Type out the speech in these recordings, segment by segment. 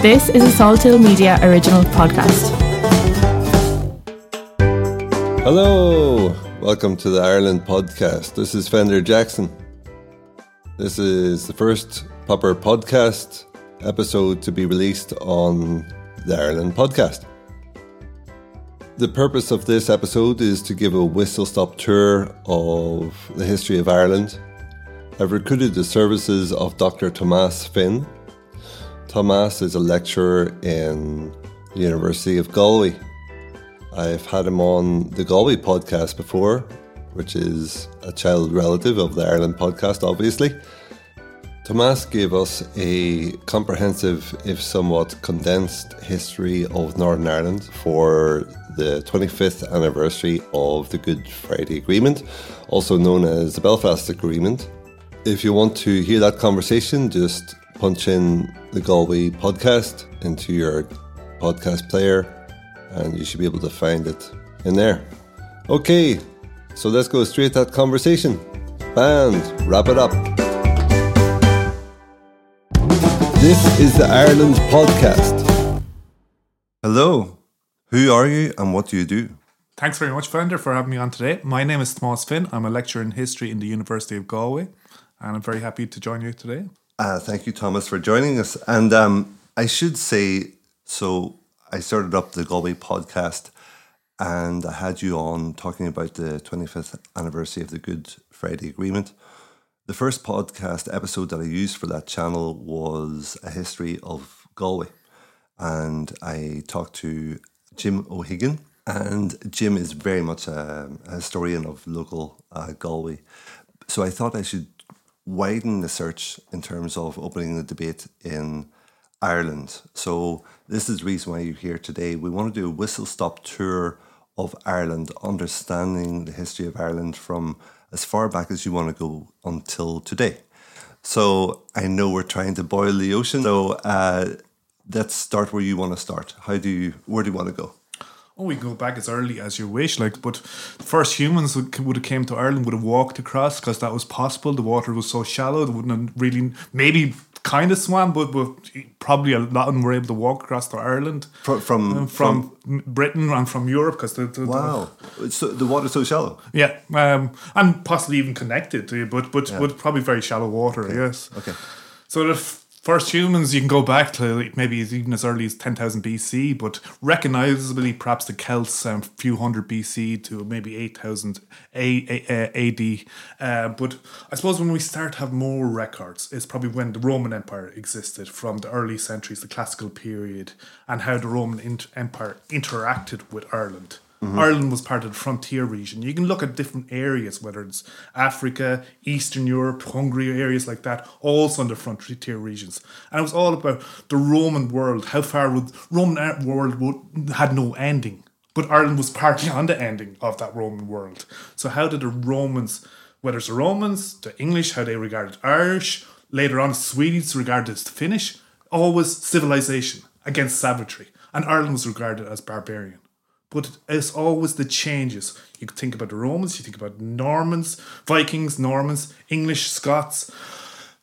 This is a Saltill Media original podcast. Hello, welcome to the Ireland podcast. This is Fender Jackson. This is the first proper podcast episode to be released on the Ireland podcast. The purpose of this episode is to give a whistle stop tour of the history of Ireland. I've recruited the services of Dr. Tomás Finn. Tomás is a lecturer in the University of Galway. I've had him on the Galway podcast before, which is a child relative of the Ireland podcast, obviously. Tomás gave us a comprehensive, if somewhat condensed, history of Northern Ireland for the 25th anniversary of the Good Friday Agreement, also known as the Belfast Agreement. If you want to hear that conversation, just punch in the Galway podcast into your podcast player and you should be able to find it in there. Okay, so let's go straight to that conversation. Band, wrap it up. This is the Ireland podcast. Hello, who are you and what do you do? Thanks very much, Fender, for having me on today. My name is Thomas Finn. I'm a lecturer in history in the University of Galway, and I'm very happy to join you today. Uh, thank you, Thomas, for joining us. And um, I should say, so I started up the Galway podcast and I had you on talking about the 25th anniversary of the Good Friday Agreement. The first podcast episode that I used for that channel was a history of Galway. And I talked to Jim O'Higgin. And Jim is very much a, a historian of local uh, Galway. So I thought I should widen the search in terms of opening the debate in Ireland. So this is the reason why you're here today. We want to do a whistle stop tour of Ireland, understanding the history of Ireland from as far back as you want to go until today. So I know we're trying to boil the ocean. So uh, let's start where you want to start. How do you? Where do you want to go? Oh, we can go back as early as you wish, like. But first humans would, would have came to Ireland would have walked across because that was possible. The water was so shallow; they wouldn't have really maybe kind of swam, but, but probably a lot of them were able to walk across to Ireland from from, from, from Britain and from Europe because the, the, wow, the, so the water's so shallow. Yeah, um, and possibly even connected to you, but but Yeah. but probably very shallow water. Okay. Yes. Okay. So the first humans, you can go back to maybe even as early as 10,000 BC, but recognizably perhaps the Celts um, few hundred BC to maybe 8,000 A- A- A- AD. Uh, but I suppose when we start to have more records, it's probably when the Roman Empire existed from the early centuries, the classical period, and how the Roman Empire interacted with Ireland. Mm-hmm. Ireland was part of the frontier region. You can look at different areas, whether it's Africa, Eastern Europe, Hungary, areas like that, also under frontier regions. And it was all about the Roman world. How far would Roman world would, had no ending, but Ireland was partly on the ending of that Roman world. So how did the Romans, whether it's the Romans, the English, how they regarded Irish, later on Swedes regarded as the Finnish, always civilization against savagery, and Ireland was regarded as barbarian. But it's always the changes. You think about the Romans, you think about Normans, Vikings, Normans, English, Scots.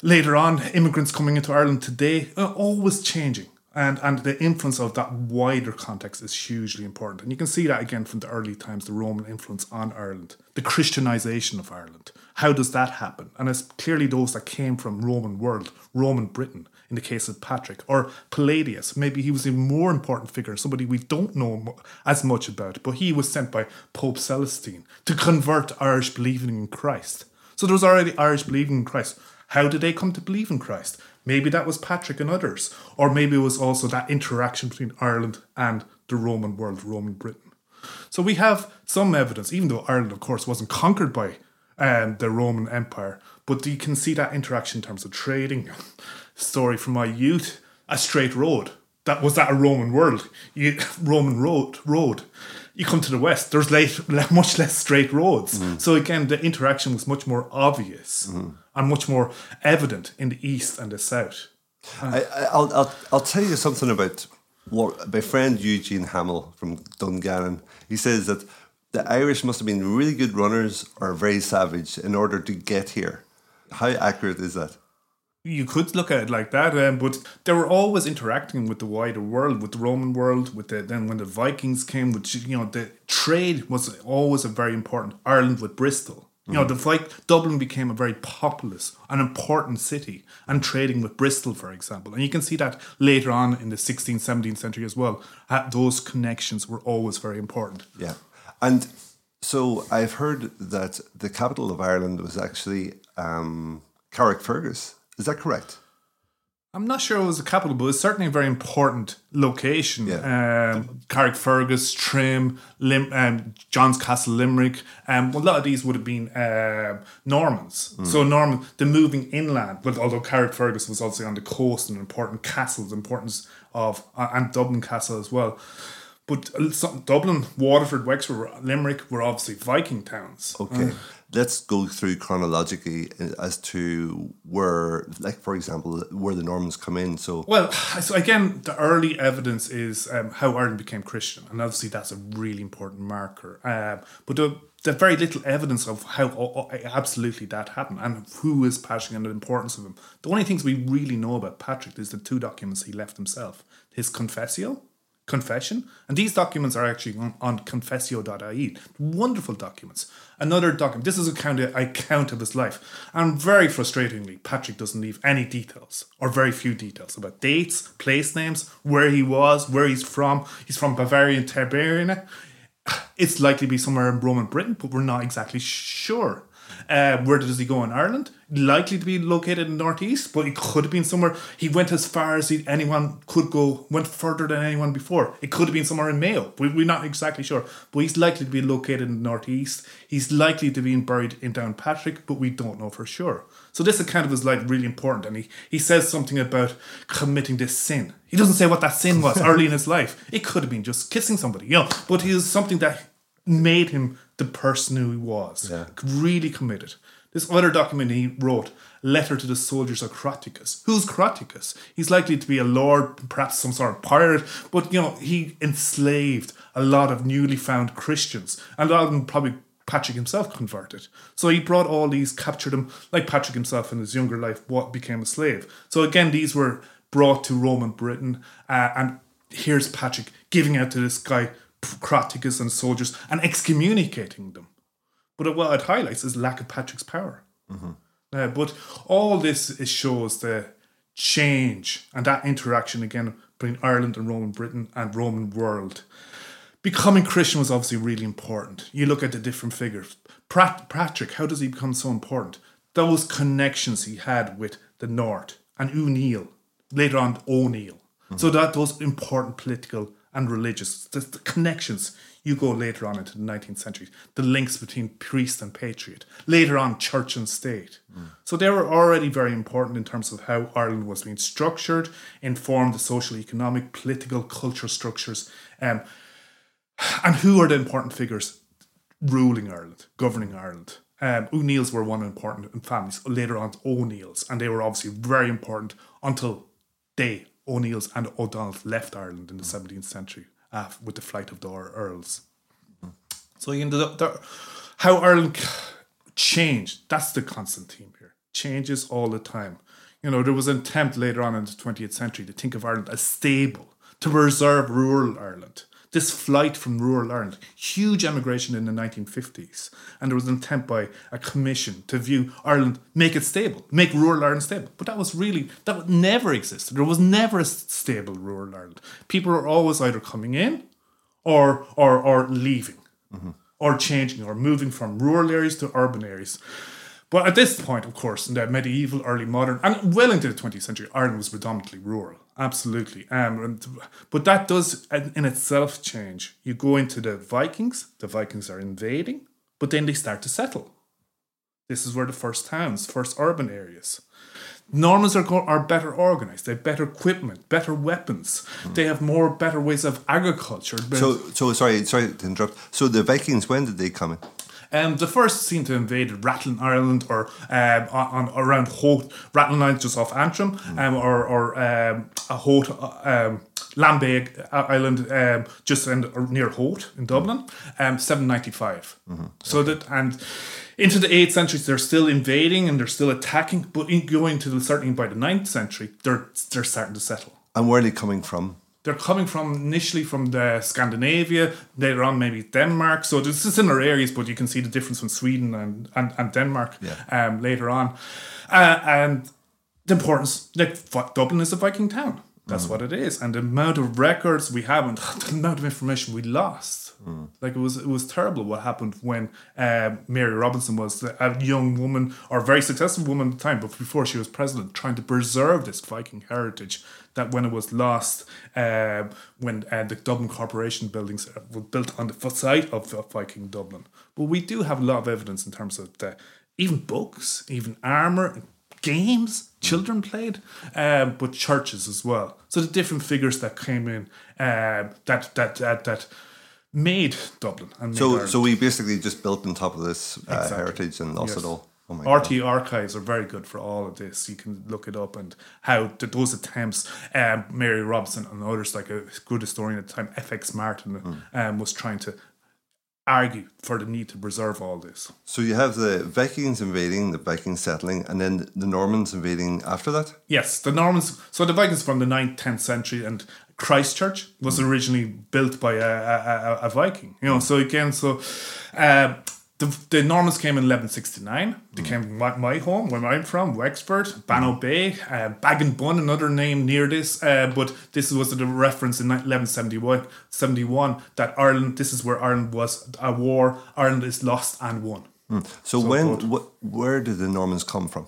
Later on, immigrants coming into Ireland today, always changing. And, and the influence of that wider context is hugely important. And you can see that again from the early times, the Roman influence on Ireland, the Christianization of Ireland. How does that happen? And it's clearly those that came from Roman world, Roman Britain, in the case of Patrick, or Palladius. Maybe he was a more important figure, somebody we don't know as much about, but he was sent by Pope Celestine to convert Irish believing in Christ. So there was already Irish believing in Christ. How did they come to believe in Christ? Maybe that was Patrick and others, or maybe it was also that interaction between Ireland and the Roman world, Roman Britain. So we have some evidence, even though Ireland, of course, wasn't conquered by um, the Roman Empire, but you can see that interaction in terms of trading. Story from my youth: a straight road. That was that a Roman world, you, Roman road. Road. You come to the west. There's late, much less straight roads. Mm. So again, the interaction was much more obvious mm. and much more evident in the east and the south. I, I, I'll, I'll, I'll tell you something about what my friend Eugene Hamill from Dungannon. He says that the Irish must have been really good runners or very savage in order to get here. How accurate is that? You could look at it like that, um, but they were always interacting with the wider world, with the Roman world, with the then when the Vikings came, which you know the trade was always a very important. Ireland with Bristol, you know, the Vi- Dublin became a very populous, an important city, and trading with Bristol, for example, and you can see that later on in the 16th, 17th century as well. Those connections were always very important. Yeah. And so I've heard that the capital of Ireland was actually um, Carrickfergus. Is that correct? I'm not sure it was the capital, but it's certainly a very important location. Yeah. Um, Carrickfergus, Trim, Lim, um, John's Castle, Limerick. Um, well, a lot of these would have been uh, Normans. So Norman, the moving inland, but although Carrickfergus was also on the coast and important castles, importance of uh, and Dublin Castle as well. But uh, some, Dublin, Waterford, Wexford, Limerick were obviously Viking towns. Okay. Let's go through chronologically as to where, like, for example, where the Normans come in. So, Well, so again, the early evidence is um, how Ireland became Christian, and obviously that's a really important marker. Um, but the, the very little evidence of how absolutely that happened and who is Patrick and the importance of him. The only things we really know about Patrick is the two documents he left himself: his confessio, confession, and these documents are actually on, on confessio.ie. Wonderful documents. Another document. This is a kind of account of his life, and very frustratingly, Patrick doesn't leave any details or very few details about dates, place names, where he was, where he's from. He's from Bannavem Taburniae. It's likely to be somewhere in Roman Britain, but we're not exactly sure. Uh, where does he go in Ireland? Likely to be located in the northeast, but it could have been somewhere. He went as far as he, anyone could go, went further than anyone before. It could have been somewhere in Mayo. We, we're not exactly sure, but he's likely to be located in the northeast. He's likely to be buried in Downpatrick, but we don't know for sure. So this account of his life really important, and he he says something about committing this sin. He doesn't say what that sin was early in his life. It could have been just kissing somebody, you know, but he something that made him the person who he was. Yeah. Really committed. This other document he wrote, Letter to the Soldiers of Coroticus. Who's Coroticus? He's likely to be a lord, perhaps some sort of pirate, but you know, he enslaved a lot of newly found Christians, and a lot of them probably Patrick himself converted. So he brought all these, captured them, like Patrick himself in his younger life, what became a slave. So again, these were brought to Roman Britain, uh, and here's Patrick giving out to this guy Coroticus and soldiers and excommunicating them. But what it highlights is lack of Patrick's power. Uh, but all this is shows the change and that interaction again between Ireland and Roman Britain and Roman world. Becoming Christian was obviously really important. You look at the different figures. Pat- Patrick, how does he become so important? Those connections he had with the North and O'Neill, later on O'Neill. So that those important political and religious. The, the connections you go later on into the 19th century the links between priest and patriot later on church and state. So they were already very important in terms of how ireland was being structured informed the social economic political cultural structures um, and who are the important figures ruling ireland governing ireland. Um, O'Neills were one important families later on O'Neills and they were obviously very important until they O'Neills and O'Donnell's left Ireland in the 17th century uh, with the flight of the Ear- Earls. So you know, the, the, how Ireland changed, that's the constant theme here. Changes all the time. You know, there was an attempt later on in the 20th century to think of Ireland as stable, to preserve rural Ireland. This flight from rural Ireland, huge emigration in the 1950s, and there was an attempt by a commission to view Ireland, make it stable, make rural Ireland stable. But that was really, that never existed. There was never a stable rural Ireland. People were always either coming in or, or, or leaving, mm-hmm. or changing, or moving from rural areas to urban areas. But at this point, of course, in the medieval, early modern, and well into the 20th century, Ireland was predominantly rural. Absolutely. Um, and, but that does in in itself change. You go into the Vikings, the Vikings are invading, but then they start to settle. This is where the first towns, first urban areas. Normans are, go- are better organized. They have better equipment, better weapons. They have more better ways of agriculture. so, so sorry, sorry to interrupt. So the Vikings, when did they come in? Um, the first seem to invade Rathlin Island or um, on, on around Howth, Rathlin Island just off Antrim, um, or or um, a Howth, um, Lambay Island, um, just in, near Howth in Dublin, um, 795. So that and into the 8th century, they're still invading and they're still attacking, but in going to the certainly by the 9th century, they're they're starting to settle. And where are they coming from? They're coming from initially from the Scandinavia, later on maybe Denmark. So there's similar areas, but you can see the difference from Sweden and, and, and Denmark Yeah. um, later on. Uh, and the importance, like Dublin is a Viking town. That's what it is. And the amount of records we have and the amount of information we lost. Like it was it was terrible what happened when um, Mary Robinson was a young woman or a very successful woman at the time, but before she was president, trying to preserve this Viking heritage that when it was lost, um, when uh, the Dublin Corporation buildings were built on the site of, Viking Dublin. But we do have a lot of evidence in terms of the even books, even armor, games children played, um, but churches as well. So the different figures that came in um, that that that that made Dublin and made So, Ireland. so we basically just built on top of this uh, Exactly. heritage and lost Yes. it all. Oh my God. RTÉ archives are very good for all of this. You can look it up and how th- those attempts, um, Mary Robinson and others, like a good historian at the time, FX Martin, Hmm. um, was trying to argue for the need to preserve all this. So you have the Vikings invading, the Vikings settling, and then the Normans invading after that. Yes, the Normans. So the Vikings from the 9th, 10th century, and Christchurch was originally built by a, a, a, a Viking. You know, so again, so uh, the, the Normans came in 1169. They came my, my home, where I'm from, Wexford, Bannow Bay, uh, Baginbun, another name near this. Uh, but this was a reference in 1171 71 that Ireland. This is where Ireland was a war. Ireland is lost and won. So, when, wh- where did the Normans come from?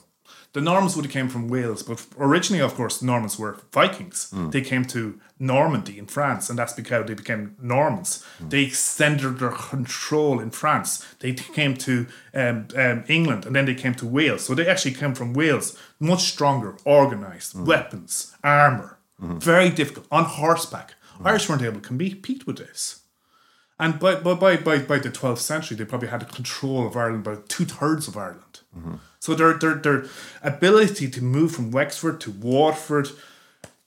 The Normans would have came from Wales, but originally, of course, Normans were Vikings. Mm. They came to Normandy in France, and that's because they became Normans. Mm. They extended their control in France. They came to um, um, England, and then they came to Wales. So they actually came from Wales, much stronger, organized, mm. weapons, armor, mm-hmm. very difficult on horseback. Irish weren't able to compete with this. And by, by, by, by, by the 12th century, they probably had control of Ireland, about two thirds of Ireland. So their, their, their ability to move from Wexford to Waterford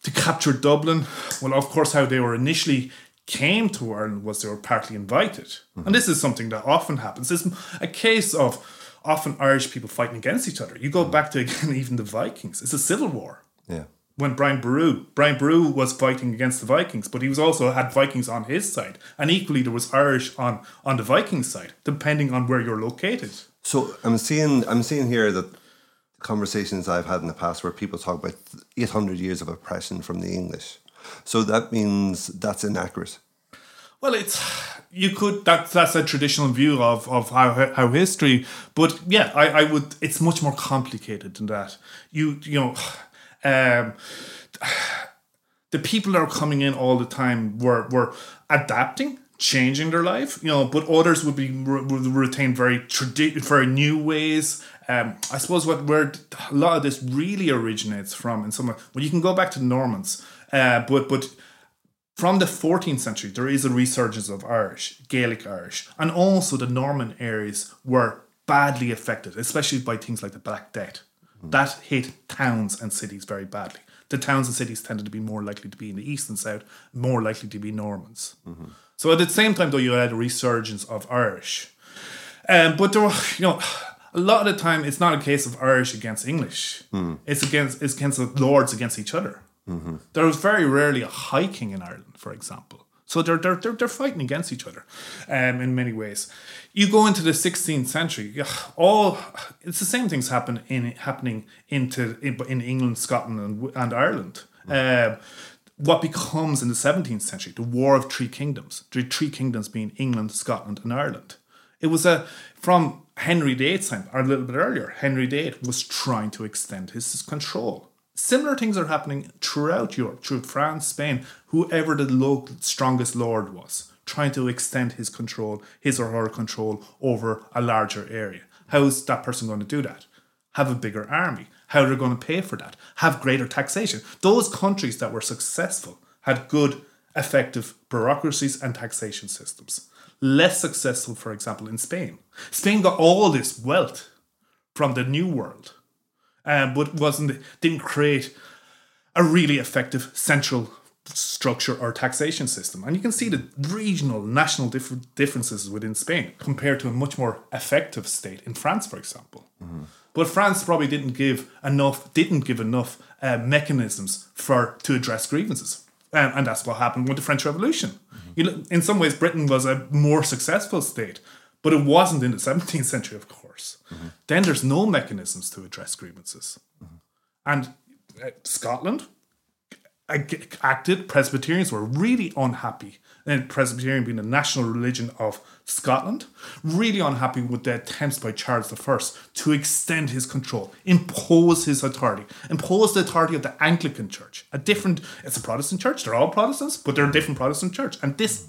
to capture Dublin, well, of course, how they were initially came to Ireland was they were partly invited. And this is something that often happens. It's a case of often Irish people fighting against each other. You go mm. back to, again, even the Vikings. It's a civil war Yeah. when Brian Boru, Brian Boru was fighting against the Vikings, but he was also had Vikings on his side, and equally there was Irish on on the Viking side, depending on where you're located. So I'm seeing I'm seeing here that conversations I've had in the past where people talk about 800 years of oppression from the English. So that means that's inaccurate. Well, it's you could that that's a traditional view of of how how history, but yeah, I I would it's much more complicated than that. You you know, um, the people that are coming in all the time were were adapting changing their life you know but others would be would retain very tradi- very new ways um i suppose what where a lot of this really originates from in some well you can go back to normans uh but but from the 14th century, there is a resurgence of Irish, Gaelic Irish, and also the Norman areas were badly affected, especially by things like the Black Death. That hit towns and cities very badly. The towns and cities tended to be more likely to be in the east and south, more likely to be Normans. So at the same time, though, you had a resurgence of Irish. Um, but there were, you know, a lot of the time, it's not a case of Irish against English. It's against it's against the lords against each other. There was very rarely a high king in Ireland, for example. So they're they're they're, they're fighting against each other, um, in many ways. You go into the 16th century, all it's the same things happen in happening into in, in England, Scotland, and, and Ireland. Um, what becomes in the 17th century the War of Three Kingdoms, the three kingdoms being England, Scotland, and Ireland. It was a from Henry VIII's time, or a little bit earlier. Henry VIII was trying to extend his control. Similar things are happening throughout Europe, through France, Spain, whoever the local strongest lord was, trying to extend his control, his or her control over a larger area. How is that person going to do that? Have a bigger army. How they're going to pay for that? Have greater taxation. Those countries that were successful had good, effective bureaucracies and taxation systems. Less successful, for example, in Spain. Spain got all this wealth from the New World um, but wasn't didn't create a really effective central structure or taxation system. And you can see the regional, national differ- differences within Spain compared to a much more effective state in France, for example. But France probably didn't give enough, didn't give enough uh, mechanisms for to address grievances. Um, and that's what happened with the French Revolution. You know, in some ways, Britain was a more successful state, but it wasn't in the 17th century, of course. Then there's no mechanisms to address grievances. And uh, Scotland acted, Presbyterians were really unhappy. And Presbyterian being the national religion of Scotland, really unhappy with the attempts by Charles I to extend his control, impose his authority, impose the authority of the Anglican Church. A different, it's a Protestant church, they're all Protestants, but they're a different Protestant church. And this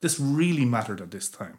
this really mattered at this time.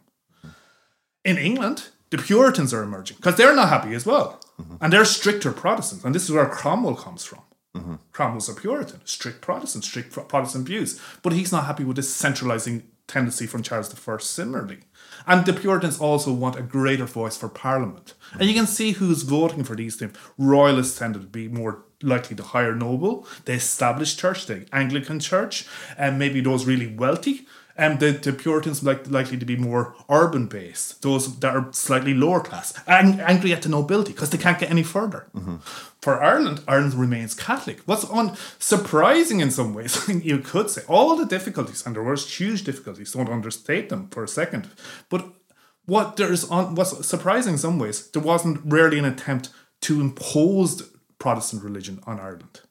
In England, the Puritans are emerging because they're not happy as well. Mm-hmm. And they're stricter Protestants. And this is where Cromwell comes from. Mm-hmm. Cromwell's a Puritan, strict Protestant, strict Protestant views. But he's not happy with this centralizing tendency from Charles I similarly. And the Puritans also want a greater voice for Parliament. And you can see who's voting for these things. Royalists tended to be more likely the higher noble, the established church, the Anglican church, and maybe those really wealthy. And the, the Puritans like likely to be more urban based, those that are slightly lower class, and angry at the nobility because they can't get any further. Mm-hmm. For Ireland, Ireland remains Catholic. What's un- surprising in some ways, you could say, all the difficulties, and there was huge difficulties, don't understate them for a second. But what there's on what's surprising in some ways, there wasn't rarely an attempt to impose the Protestant religion on Ireland.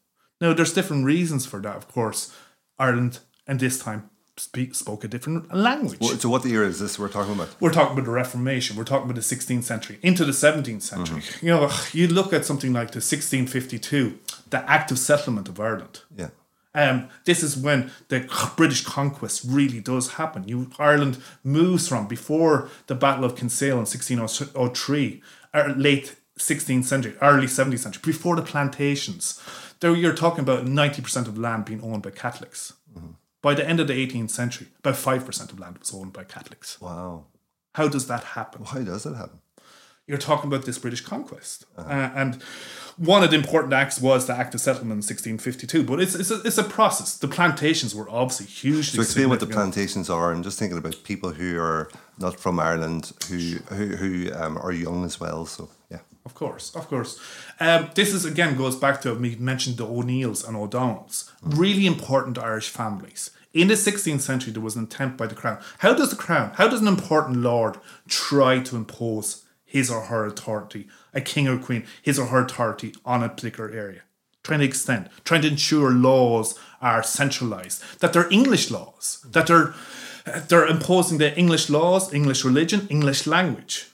Now, there's different reasons for that, of course. Ireland, and this time, speak, spoke a different language. So, what year is this we're talking about? We're talking about the Reformation. We're talking about the 16th century into the 17th century. You know, you look at something like the 1652, the Act of Settlement of Ireland. Yeah. Um, this is when the British conquest really does happen. You Ireland moves from before the Battle of Kinsale in 1603, or late 16th century, early 17th century, before the plantations. There you're talking about 90% of land being owned by Catholics. By the end of the 18th century, about 5% of land was owned by Catholics. Wow. How does that happen? Why does that happen? You're talking about this British conquest. Uh, and one of the important acts was the Act of Settlement in 1652. But it's, it's, a, it's a process. The plantations were obviously hugely So explain what the plantations are. I'm just thinking about people who are not from Ireland, who who, who um, are young as well. So yeah, Of course, of course. Um, this is again goes back to me mentioned the O'Neills and O'Donnells, really important Irish families. In the 16th century, there was an attempt by the crown. How does the crown, how does an important lord try to impose his or her authority, a king or queen, his or her authority on a particular area? Trying to extend, trying to ensure laws are centralized, that they're English laws, that they're they're imposing the English laws, English religion, English language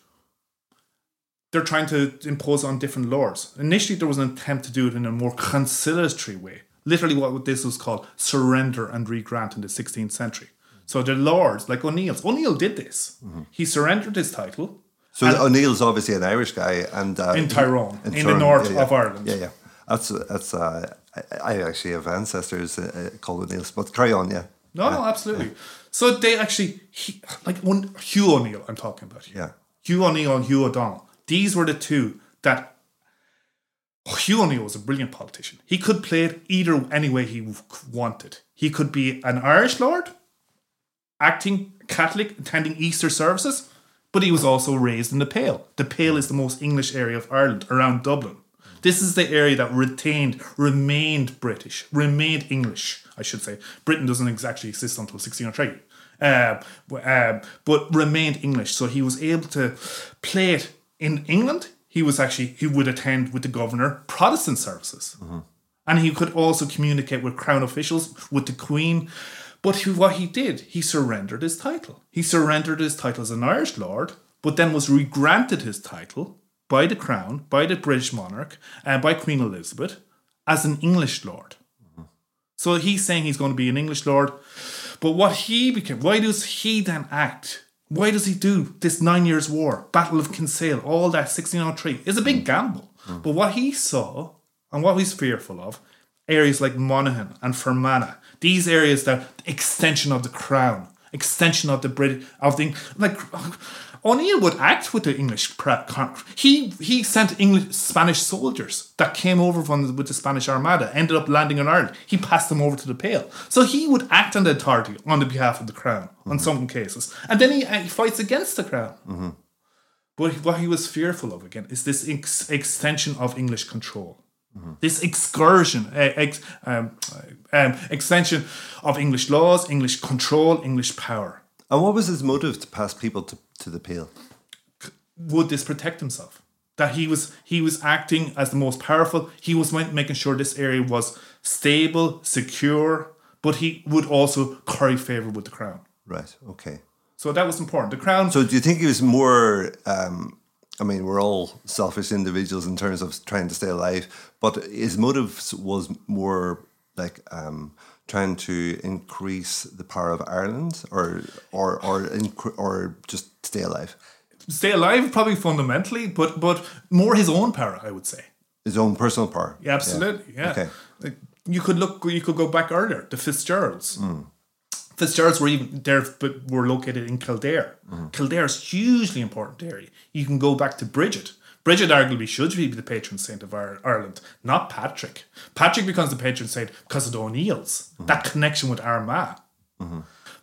they're trying to impose on different lords. Initially, there was an attempt to do it in a more conciliatory way. Literally, what this was called surrender and regrant in the 16th century. So the lords, like O'Neill's, O'Neill did this. He surrendered his title so O'Neill's obviously an Irish guy, and uh, in Tyrone, in, the Tyrone, north yeah, yeah. of Ireland. Yeah, yeah. That's that's. Uh, I, I actually have ancestors uh, uh, called O'Neill's, but carry on. Yeah, No, no, absolutely. So they actually, he, like one, Hugh O'Neill, I'm talking about. here. yeah. Hugh O'Neill and Hugh O'Donnell. These were the two that Hugh O'Neill was a brilliant politician. He could play it either any way he wanted. He could be an Irish lord, acting Catholic, attending Easter services, but he was also raised in the Pale. The Pale is the most English area of Ireland, around Dublin. This is the area that retained, remained British, remained English, I should say. Britain doesn't exactly exist until 1603. Uh, uh, but remained English. So he was able to play it in England. He was actually, he would attend with the governor Protestant services. Uh-huh. And he could also communicate with crown officials, with the queen. But he, what he did, he surrendered his title. He surrendered his title as an Irish lord, but then was regranted his title by the crown, by the British monarch, and by Queen Elizabeth as an English lord. Uh-huh. So he's saying he's going to be an English lord. But what he became, why does he then act? Why does he do this Nine Years' War, Battle of Kinsale, all that 1603? It's a big gamble. Hmm. But what he saw and what he's fearful of, areas like Monaghan and Fermanagh, these areas that extension of the crown, extension of the British, of the, like, O'Neill would act with the English. He he sent English Spanish soldiers that came over from the, with the Spanish Armada, ended up landing in Ireland. He passed them over to the Pale, so he would act on the authority on the behalf of the crown on some cases, and then he, uh, he fights against the crown. But what he was fearful of again is this ex- extension of English control. This excursion, uh, ex, um, um, extension of English laws, English control, English power. And what was his motive to pass people to, to the Pale? would this protect himself? That he was he was acting as the most powerful. He was making sure this area was stable, secure, but he would also curry favor with the crown. Right. Okay. So that was important. The crown. So do you think he was more? Um, I mean, we're all selfish individuals in terms of trying to stay alive, but his motives was more like um, trying to increase the power of Ireland, or or or or just stay alive. stay alive, probably fundamentally, but but more his own power, I would say. His own personal power. Yeah, absolutely. Yeah. Okay. Like, you could look. You could go back earlier. The Fitzgeralds. Hmm. Fitzgeralds were even there, but were located in Kildare. Hmm. Kildare is hugely important area. You can go back to Bridget. Bridget arguably should be the patron saint of Ireland, not Patrick. Patrick becomes the patron saint because of the O'Neills. That connection with Armagh.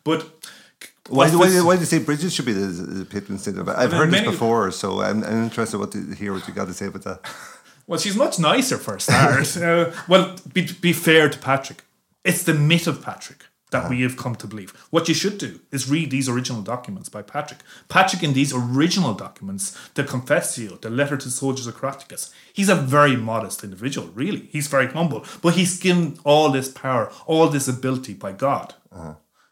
But Why, why, why do you say Bridget should be the, the patron saint of it? I've heard this before, so I'm, I'm interested what to hear what you got to say about that. Well, she's much nicer for a start. uh, well, be, be fair to Patrick. It's the myth of Patrick that we have come to believe. What you should do is read these original documents by Patrick. Patrick, in these original documents, the Confessio, the letter to soldiers of Coroticus, he's a very modest individual, really. He's very humble, but he's given all this power, all this ability by God.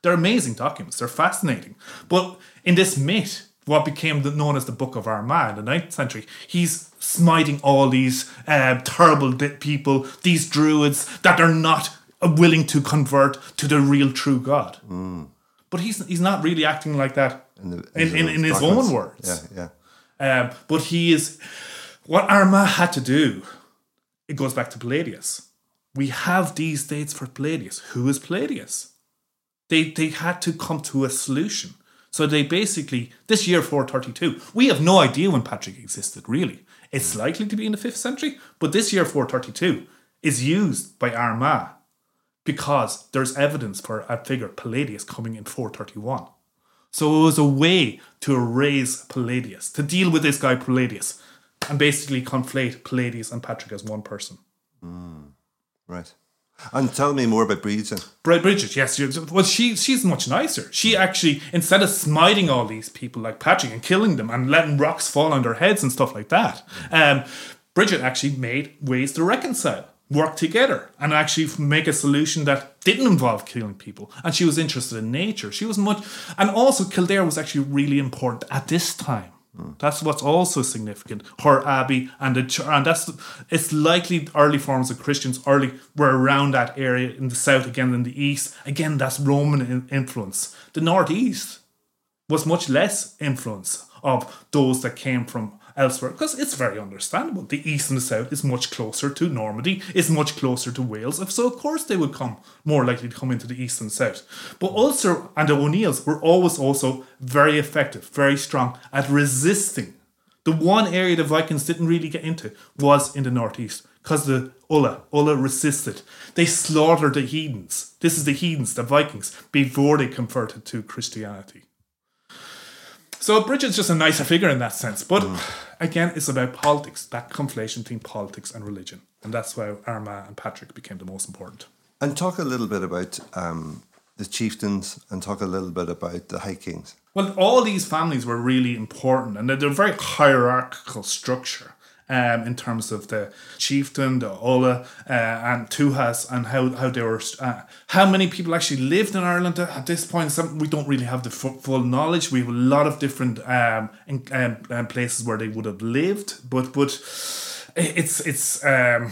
They're amazing documents. They're fascinating. But in this myth, what became the, known as the Book of Armagh in the 9th century, he's smiting all these uh, terrible di- people, these druids that are not Uh, willing to convert to the real true God. Mm. But he's he's not really acting like that in, the- in, in, in his own words. Yeah, yeah. Um, but he is what Armagh had to do. It goes back to Palladius. We have these dates for Palladius. Who is Palladius? They they had to come to a solution. So they basically this year 432. We have no idea when Patrick existed. Really, it's mm. likely to be in the fifth century. But this year 432 is used by Armagh because there's evidence for a figure Palladius coming in 431. So it was a way to erase Palladius, to deal with this guy Palladius, and basically conflate Palladius and Patrick as one person. Right. And tell me more about Bridget. Bridget, yes, well, she she's much nicer. She actually, instead of smiting all these people like Patrick and killing them and letting rocks fall on their heads and stuff like that, um, Bridget actually made ways to reconcile, work together, and actually make a solution that didn't involve killing people. And she was interested in nature. She was much, and also Kildare was actually really important at this time. That's what's also significant. Her abbey and the and that's it's likely early forms of Christians early were around that area in the south again in the east. Again, that's Roman influence. The northeast was much less influence of those that came from elsewhere because it's very understandable. The east and the south is much closer to Normandy, is much closer to Wales, so of course they would come more likely to come into the east and south. But Ulster and the O'Neills were always also very effective, very strong at resisting. The one area the Vikings didn't really get into was in the northeast because the Ulla, Ulla resisted. They slaughtered the heathens. This is the heathens, the Vikings, before they converted to Christianity. So Bridget's just a nicer figure in that sense. But again, it's about politics, that conflation between politics and religion. And that's why Armagh and Patrick became the most important. And talk a little bit about um, the chieftains and talk a little bit about the High Kings. Well, all these families were really important, and they're, they're a very hierarchical structure um, in terms of the chieftain, the Ola, uh, and Tuhas, and how, how they were, uh, how many people actually lived in Ireland at this point. Some we don't really have the fu- full knowledge. We have a lot of different um, in, um, um, places where they would have lived, but but it's it's. Um,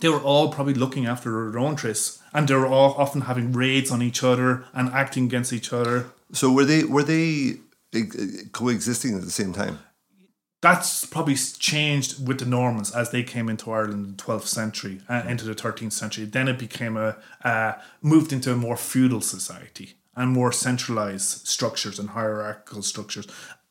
they were all probably looking after their own interests, and they were all often having raids on each other and acting against each other. So were they were they uh, coexisting at the same time? That's probably changed with the Normans as they came into Ireland in the 12th century uh, into the 13th century. Then it became a uh, moved into a more feudal society and more centralized structures and hierarchical structures.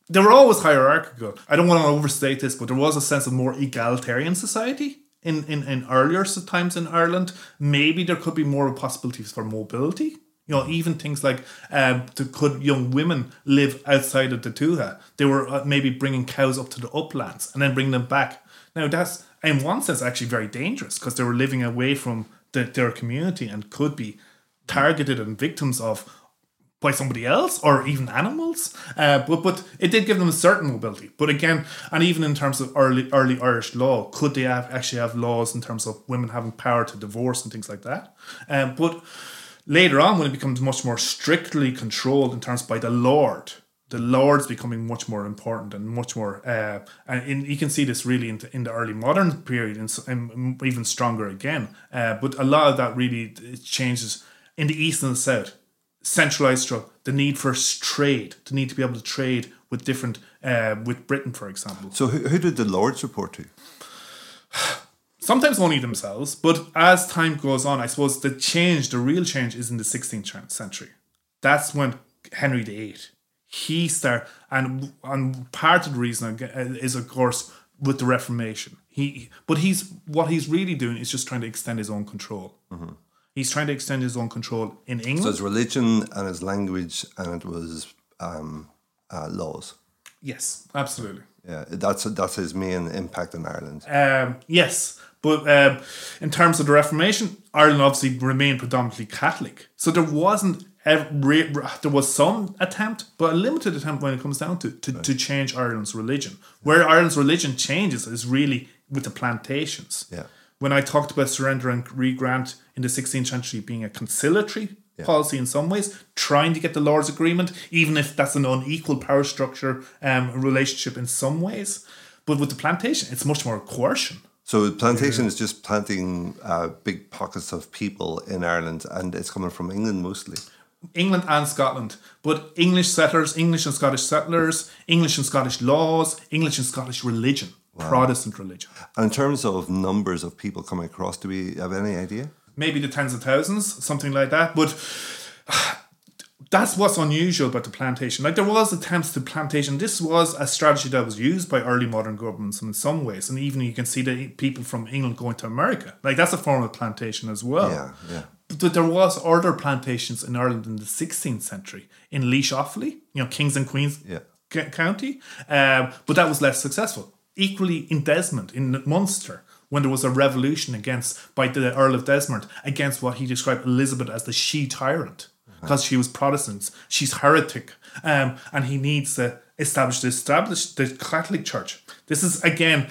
they were always hierarchical. I don't want to overstate this, but there was a sense of more egalitarian society in, in, in earlier times in Ireland. Maybe there could be more possibilities for mobility. You know, even things like to, could young women live outside of the Tuatha? They were uh, maybe bringing cows up to the uplands and then bring them back. Now that's in one sense actually very dangerous because they were living away from the, their community and could be targeted and victims of by somebody else or even animals. Uh, but but it did give them a certain mobility. But again, and even in terms of early early Irish law, could they have actually have laws in terms of women having power to divorce and things like that? Um, but later on, when it becomes much more strictly controlled in terms by the Lord. The Lord's becoming much more important and much more, uh, and in, you can see this really in the, in the early modern period and, and even stronger again. Uh, but a lot of that really it changes in the east and the south centralized structure, the need for trade, the need to be able to trade with different, uh, with Britain, for example. So, who, who did the Lords report to? Sometimes only themselves, but as time goes on, I suppose the change, the real change, is in the 16th century. That's when Henry VIII, he started, and and part of the reason is, of course, with the Reformation. He, but he's what he's really doing is just trying to extend his own control. Mm-hmm. He's trying to extend his own control in England. So it's religion and his language and it was um, uh, laws. Yes, absolutely. Yeah, that's that's his main impact in Ireland. Um, yes, but um, in terms of the Reformation, Ireland obviously remained predominantly Catholic. So there wasn't every, there was some attempt, but a limited attempt when it comes down to to, right. to change Ireland's religion. Where Ireland's religion changes is really with the plantations. Yeah when I talked about surrender and regrant in the 16th century being a conciliatory yeah. policy in some ways, trying to get the Lord's agreement, even if that's an unequal power structure um, relationship in some ways. But with the plantation, it's much more coercion. So plantation is just planting uh, big pockets of people in Ireland, and it's coming from England mostly. England and Scotland, but English settlers, English and Scottish settlers, English and Scottish laws, English and Scottish religion. Wow. Protestant religion. And in terms of numbers of people coming across, do we have any idea? Maybe the tens of thousands, something like that. But that's what's unusual about the plantation. Like there was attempts to plantation. This was a strategy that was used by early modern governments in some ways, and even you can see the people from England going to America. Like that's a form of plantation as well. Yeah, yeah. But there was other plantations in Ireland in the 16th century in Laois Offaly, you know, Kings and Queens yeah. County, um, but that was less successful equally in Desmond, in Munster, when there was a revolution against by the Earl of Desmond against what he described Elizabeth as the she tyrant because she was Protestant, she's heretic, um, and he needs to establish the establish the Catholic Church. This is again,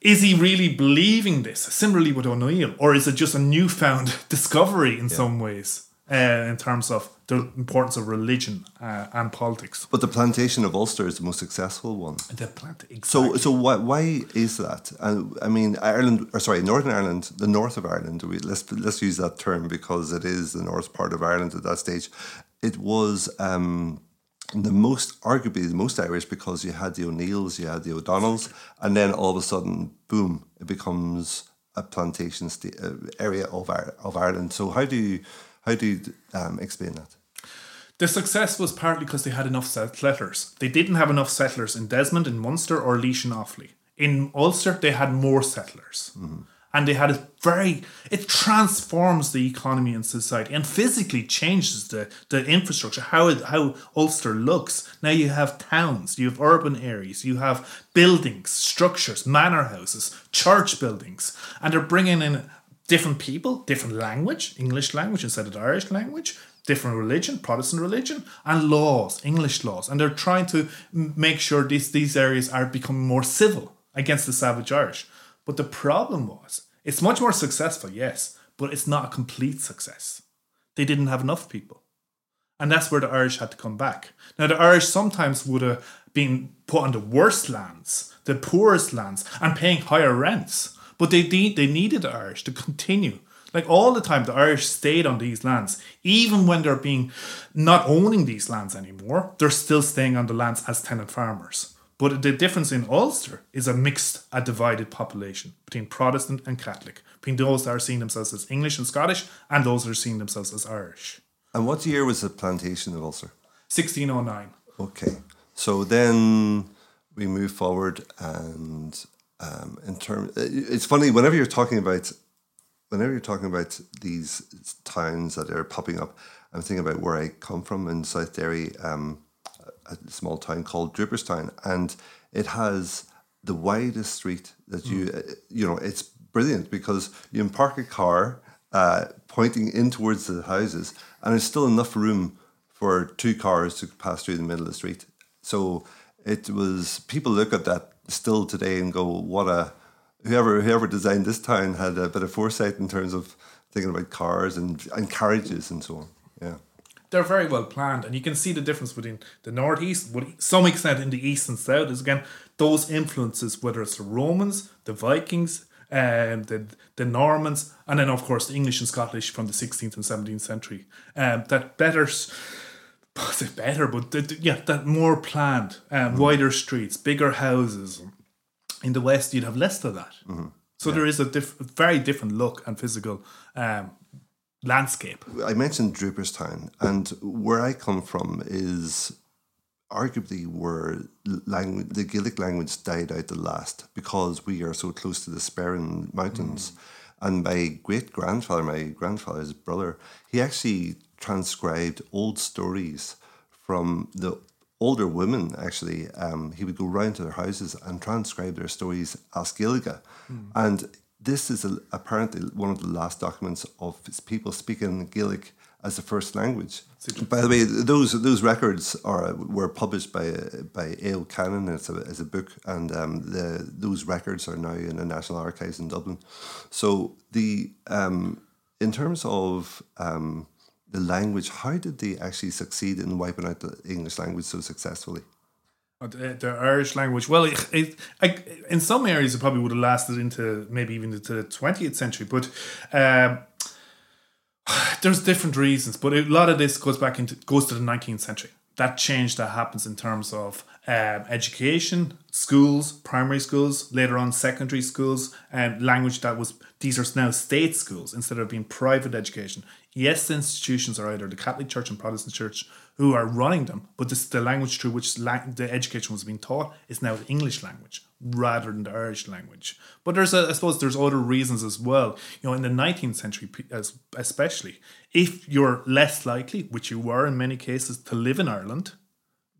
is he really believing this? Similarly with O'Neill, or is it just a newfound discovery in yeah. some ways uh, in terms of the importance of religion uh, and politics. But the plantation of Ulster is the most successful one. The plant, exactly. So, so why, why is that? And I mean, Ireland, or sorry, Northern Ireland, the north of Ireland. We, let's let's use that term because it is the north part of Ireland at that stage. It was. Um, the most arguably the most Irish because you had the O'Neills, you had the O'Donnells, and then all of a sudden, boom, it becomes a plantation sta- uh, area of of Ireland. So how do you how do you um, explain that? The success was partly because they had enough settlers. They didn't have enough settlers in Desmond, in Munster, or Laois and Offaly. In Ulster, they had more settlers. Mm-hmm. And they had a very, it transforms the economy and society and physically changes the, the infrastructure, how, it, how Ulster looks. Now you have towns, you have urban areas, you have buildings, structures, manor houses, church buildings, and they're bringing in different people, different language, English language instead of Irish language, different religion, Protestant religion, and laws, English laws. And they're trying to make sure these, these areas are becoming more civil against the savage Irish. But the problem was, it's much more successful, yes, but it's not a complete success. They didn't have enough people. And that's where the Irish had to come back. Now, the Irish sometimes would have been put on the worst lands, the poorest lands, and paying higher rents but they de- they needed the Irish to continue. Like all the time, the Irish stayed on these lands, even when they're being not owning these lands anymore. They're still staying on the lands as tenant farmers. But the difference in Ulster is a mixed, a divided population between Protestant and Catholic, between those that are seeing themselves as English and Scottish and those that are seeing themselves as Irish. And what year was the plantation of Ulster? 1609. Okay. So then we move forward, and um, in term, it's funny whenever you're talking about whenever you're talking about these towns that are popping up. I'm thinking about where I come from in South Derry, um, a small town called Draperstown, and it has the widest street that you uh, you know it's brilliant because you can park a car uh, pointing in towards the houses, and there's still enough room for two cars to pass through the middle of the street. So it was people look at that still today and go, "What a whoever whoever designed this town had a bit of foresight in terms of thinking about cars and and carriages and so on." Yeah. They're very well planned, and you can see the difference between the northeast, with some extent in the east and south. Is again those influences, whether it's the Romans, the Vikings, um, the the Normans, and then of course the English and Scottish from the 16th and 17th century. Um, that better, was it better, but yeah, that more planned, um, wider streets, bigger houses. In the West, you'd have less of that. So there is a diff- very different look and physical um, landscape. I mentioned Draperstown, and where I come from is arguably where language, the Gaelic language died out the last because we are so close to the Sperrin Mountains. And my great grandfather, my grandfather's brother, he actually transcribed old stories from the older women. Actually, um, he would go round to their houses and transcribe their stories as Gaeilge. And this is a, apparently one of the last documents of people speaking Gaelic as a first language. By the way, those those records are were published by by A.O. Cannon as a, as a book, and um, the those records are now in the National Archives in Dublin. So the um, in terms of um, the language, how did they actually succeed in wiping out the English language so successfully? The, Irish language, well, it, it, I, in some areas it probably would have lasted into maybe even into the twentieth century, but um, there's different reasons. But a lot of this goes back into goes to the nineteenth century. That change that happens in terms of um, education, schools, primary schools, later on secondary schools, and language that was these are now state schools instead of being private education. Yes, the institutions are either the Catholic Church and Protestant Church who are running them, but this, the language through which la- the education was being taught is now the English language rather than the Irish language. But there's, a, I suppose, there's other reasons as well. You know, in the 19th century, as- especially, if you're less likely, which you were in many cases, to live in Ireland,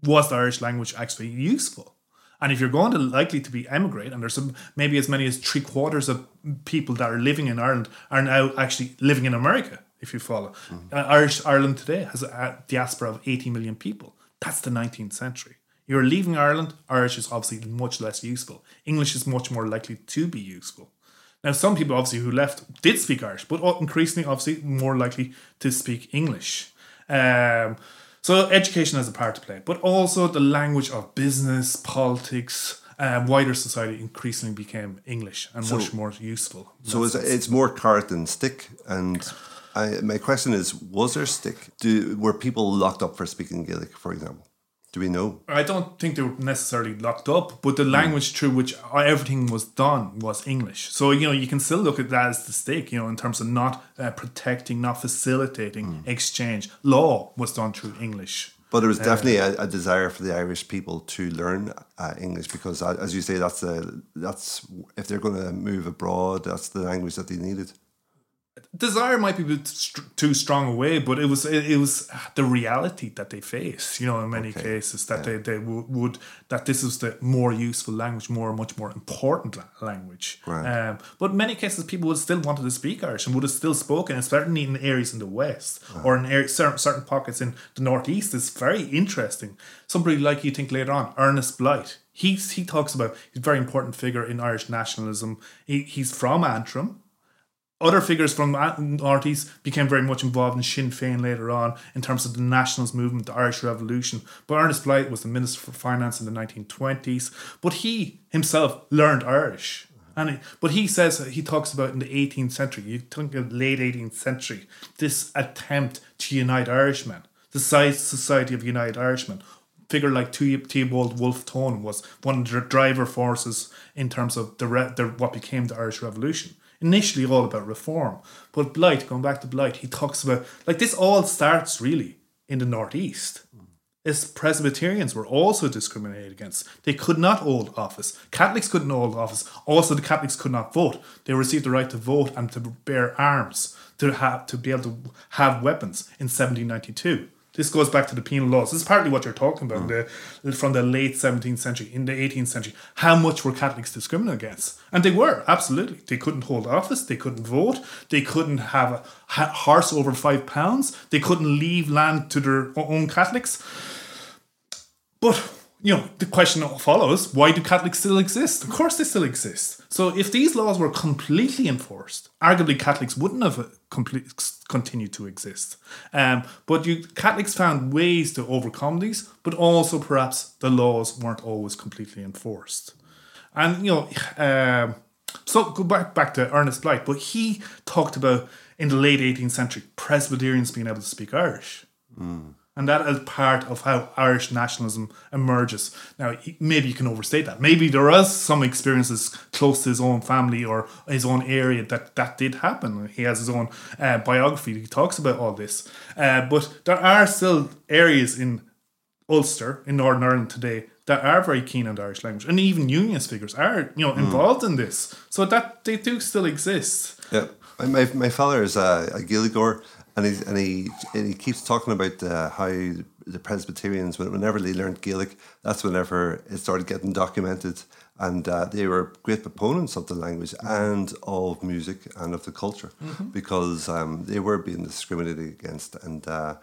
was the Irish language actually useful? And if you're going to likely to be emigrate, and there's some, maybe as many as three quarters of people that are living in Ireland are now actually living in America, if you follow. Uh, Irish Ireland today has a diaspora of 80 million people. That's the 19th century. You're leaving Ireland, Irish is obviously much less useful. English is much more likely to be useful. Now, some people obviously who left did speak Irish, but increasingly, obviously, more likely to speak English. Um, so, education has a part to play, but also the language of business, politics, um, wider society increasingly became English and much more useful. So it's, it's more carrot than stick. And I, my question is, was there stick? Do were people locked up for speaking Gaelic, for example? Do we know? I don't think they were necessarily locked up, but the language through which everything was done was English. So you know you can still look at that as the stake, you know, in terms of not uh, protecting, not facilitating exchange. Law was done through English. But there was definitely a, a desire for the Irish people to learn uh, English because, uh, as you say, that's a, that's if they're going to move abroad, that's the language that they needed. Desire might be a bit st- too strong a way, but it was it, it was the reality that they face. You know, in many cases, that they they w- would that this is the more useful language, more much more important la- language. Right. Um, but in many cases, people would still wanted to speak Irish and would have still spoken, especially in areas in the west or in areas, certain certain pockets in the northeast. It's very interesting. Somebody like you think later on, Ernest Blythe. He's he talks about he's a very important figure in Irish nationalism. He, he's from Antrim other figures from Northeast became very much involved in Sinn Féin later on in terms of the nationalist movement, the Irish Revolution. But Ernest Blythe was the Minister for Finance in the 1920s. But he himself learned Irish. And but he says he talks about in the 18th century, you think of the late 18th century, this attempt to unite Irishmen, the Society of United Irishmen. Figure like Theobald Wolfe Tone was one of the driver forces in terms of the, the what became the Irish Revolution initially all about reform. But Blythe, going back to Blythe, he talks about like this all starts really in the northeast. Mm. is Presbyterians were also discriminated against. They could not hold office. Catholics couldn't hold office. Also, the Catholics could not vote. They received the right to vote and to bear arms, to have to be able to have weapons in 1792. This goes back to the penal laws. This is partly what you're talking about mm. the, from the late 17th century, in the 18th century. How much were Catholics discriminated against? And they were, absolutely. They couldn't hold office, they couldn't vote, they couldn't have a ha- horse over five pounds, they couldn't leave land to their own Catholics. But you know, the question follows: Why do Catholics still exist? Of course, they still exist. So, if these laws were completely enforced, arguably Catholics wouldn't have complete, continued to exist. Um, but you Catholics found ways to overcome these, but also perhaps the laws weren't always completely enforced. And you know, um, so go back back to Ernest Blythe, but he talked about in the late 18th century Presbyterians being able to speak Irish. Mm. And that is part of how Irish nationalism emerges. Now, maybe you can overstate that. Maybe there was some experiences close to his own family or his own area that that did happen. He has his own uh, biography. He talks about all this. Uh, but there are still areas in Ulster, in Northern Ireland today, that are very keen on the Irish language, and even unionist figures are, you know, involved mm. in this. So that they do still exist. Yeah, my my father is a, a Gaeilgeoir, and he and he and he keeps talking about uh, how the Presbyterians, whenever they learned Gaelic, that's whenever it started getting documented, and uh, they were great proponents of the language mm-hmm. and of music and of the culture, mm-hmm. because um, they were being discriminated against, and uh,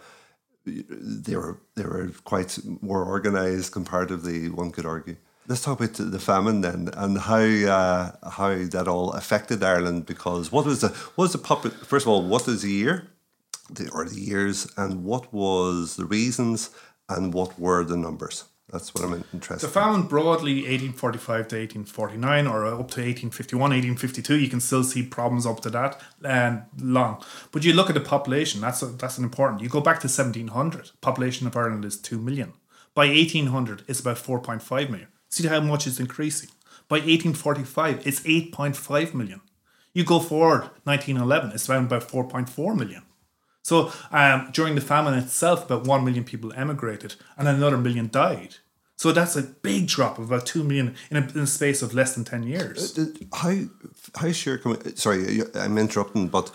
they were they were quite more organised comparatively. One could argue. Let's talk about the famine then, and how uh, how that all affected Ireland. Because what was the what was the pop? First of all, what is the year? The, or the years and what was the reasons and what were the numbers? That's what I'm interested. The famine broadly 1845 to 1849 or up to 1851, 1852. You can still see problems up to that and long. But you look at the population. That's a, that's an important. You go back to 1700. Population of Ireland is two million. By 1800, it's about 4.5 million. See how much it's increasing. By 1845, it's 8.5 million. You go forward, 1911, it's around about 4.4 million. So um, during the famine itself, about 1 million people emigrated and another million died. So that's a big drop of about 2 million in a, in a space of less than 10 years. Uh, how, how sure can we, sorry, I'm interrupting, but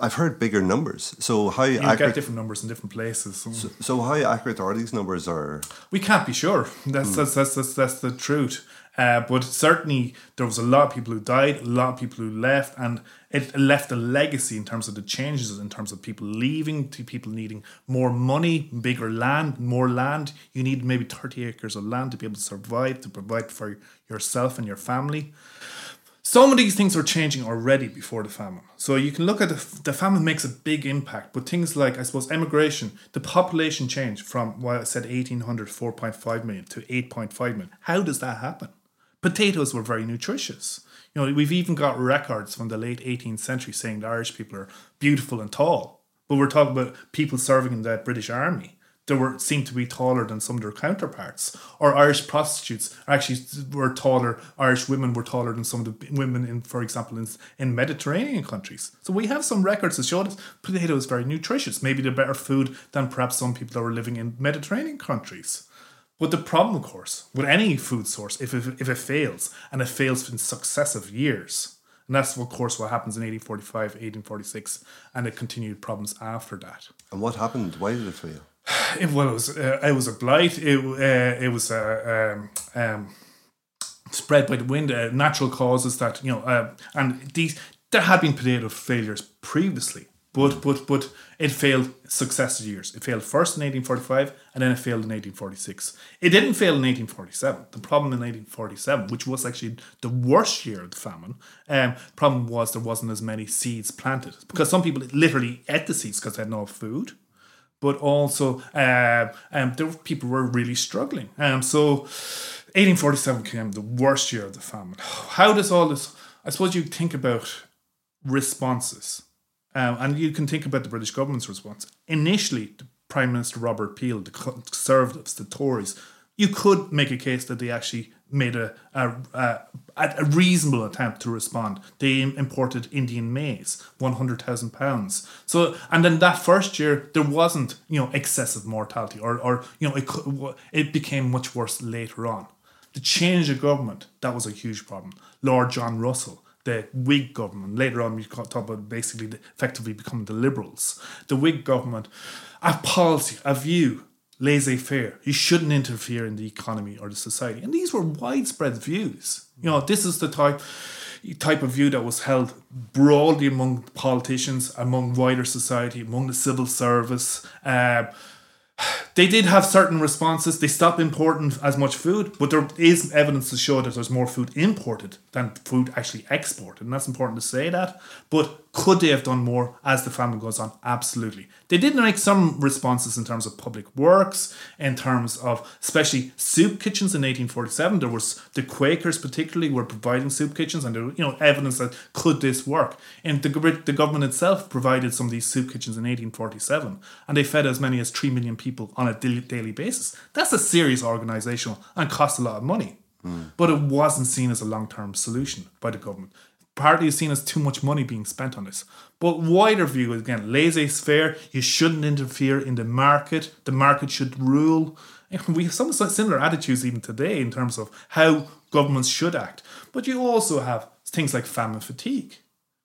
I've heard bigger numbers. So how you accurate, get different numbers in different places. So, so, how accurate are these numbers? Are we can't be sure. That's, hmm. that's, that's, that's, that's the truth. Uh, but certainly there was a lot of people who died, a lot of people who left, and it left a legacy in terms of the changes, in terms of people leaving, to people needing more money, bigger land, more land. You need maybe 30 acres of land to be able to survive, to provide for yourself and your family. Some of these things were changing already before the famine. So you can look at the, the famine makes a big impact, but things like, I suppose, emigration, the population change from what I said 1800, 4.5 million to 8.5 million. How does that happen? Potatoes were very nutritious. You know, we've even got records from the late 18th century saying the Irish people are beautiful and tall. But we're talking about people serving in the British Army. They were seemed to be taller than some of their counterparts. Or Irish prostitutes actually were taller. Irish women were taller than some of the women in, for example, in, in Mediterranean countries. So we have some records that show that potato is very nutritious. Maybe they're better food than perhaps some people that were living in Mediterranean countries. But the problem, of course, with any food source, if it, if it fails, and it fails in successive years, and that's, of course, what happens in 1845, 1846, and it continued problems after that. And what happened? Why did it fail? It, well, it was, uh, it was a blight. It, uh, it was uh, um, um, spread by the wind, uh, natural causes that, you know, uh, and these, there had been potato failures previously but but but it failed successive years. It failed first in 1845 and then it failed in 1846. It didn't fail in 1847. The problem in 1847, which was actually the worst year of the famine, um, problem was there wasn't as many seeds planted because some people literally ate the seeds because they had no food. But also, uh, um, there were, people were really struggling. Um, so, 1847 became the worst year of the famine. How does all this? I suppose you think about responses um, and you can think about the British government's response. Initially, Prime Minister Robert Peel, the Conservatives, the Tories, you could make a case that they actually made a, a, a, a reasonable attempt to respond. They imported Indian maize, one hundred thousand pounds. So, and then that first year there wasn't you know excessive mortality, or or you know it it became much worse later on. The change of government that was a huge problem. Lord John Russell the Whig government. Later on, we talk about basically effectively becoming the Liberals. The Whig government, a policy, a view, laissez faire. You shouldn't interfere in the economy or the society. And these were widespread views. You know, this is the type type of view that was held broadly among politicians, among wider society, among the civil service. Uh, they did have certain responses. They stopped importing as much food, but there is evidence to show that there's more food imported than food actually exported. And that's important to say that. But could they have done more as the famine goes on? Absolutely. They did make some responses in terms of public works, in terms of especially soup kitchens in 1847. There was the Quakers particularly were providing soup kitchens, and there you know evidence that could this work. And the the government itself provided some of these soup kitchens in 1847, and they fed as many as three million people on a daily basis. That's a serious organizational and costs a lot of money. Mm. But it wasn't seen as a long term solution by the government partly it's seen as too much money being spent on this. But wider view, again, laissez-faire, you shouldn't interfere in the market. The market should rule. We have some similar attitudes even today in terms of how governments should act. But you also have things like famine fatigue.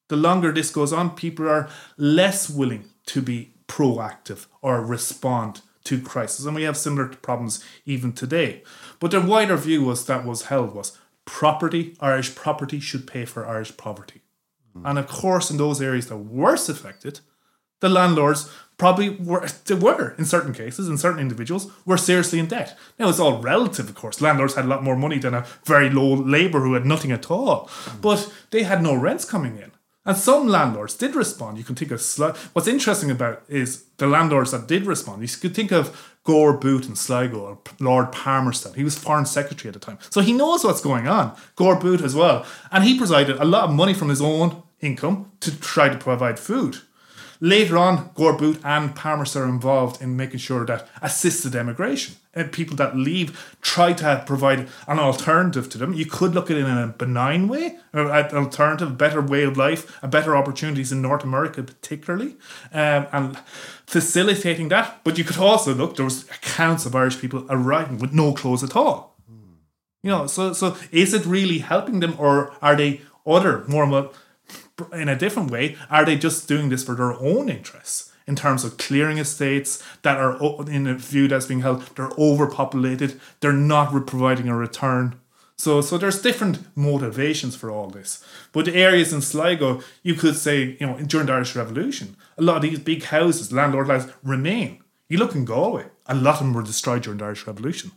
The longer this goes on, people are less willing to be proactive or respond to crisis. And we have similar problems even today. But the wider view was that was held was property, Irish property should pay for Irish poverty. Mm. And of course, in those areas that were worst affected, the landlords probably were, they were in certain cases, in certain individuals, were seriously in debt. Now it's all relative, of course. Landlords had a lot more money than a very low labour who had nothing at all, mm. but they had no rents coming in. And some landlords did respond. You can think of sli- what's interesting about is the landlords that did respond. You could think of Gore Booth in Sligo or Lord Palmerston. He was foreign secretary at the time, so he knows what's going on. Gore Booth as well, and he provided a lot of money from his own income to try to provide food. Later on, Gore Booth and Palmerston are involved in making sure that assisted emigration and people that leave try to provide an alternative to them. You could look at it in a benign way, or an alternative, better way of life, better opportunities in North America, particularly, um, and facilitating that. But you could also look. There was accounts of Irish people arriving with no clothes at all. You know, so so is it really helping them, or are they other more in a different way, are they just doing this for their own interests? in terms of clearing estates that are in a view that's being held they're overpopulated they're not providing a return. So so there's different motivations for all this. But the areas in sligo you could say you know during the irish revolution a lot of these big houses landlord lands remain. You look in galway a lot of them were destroyed during the irish revolution.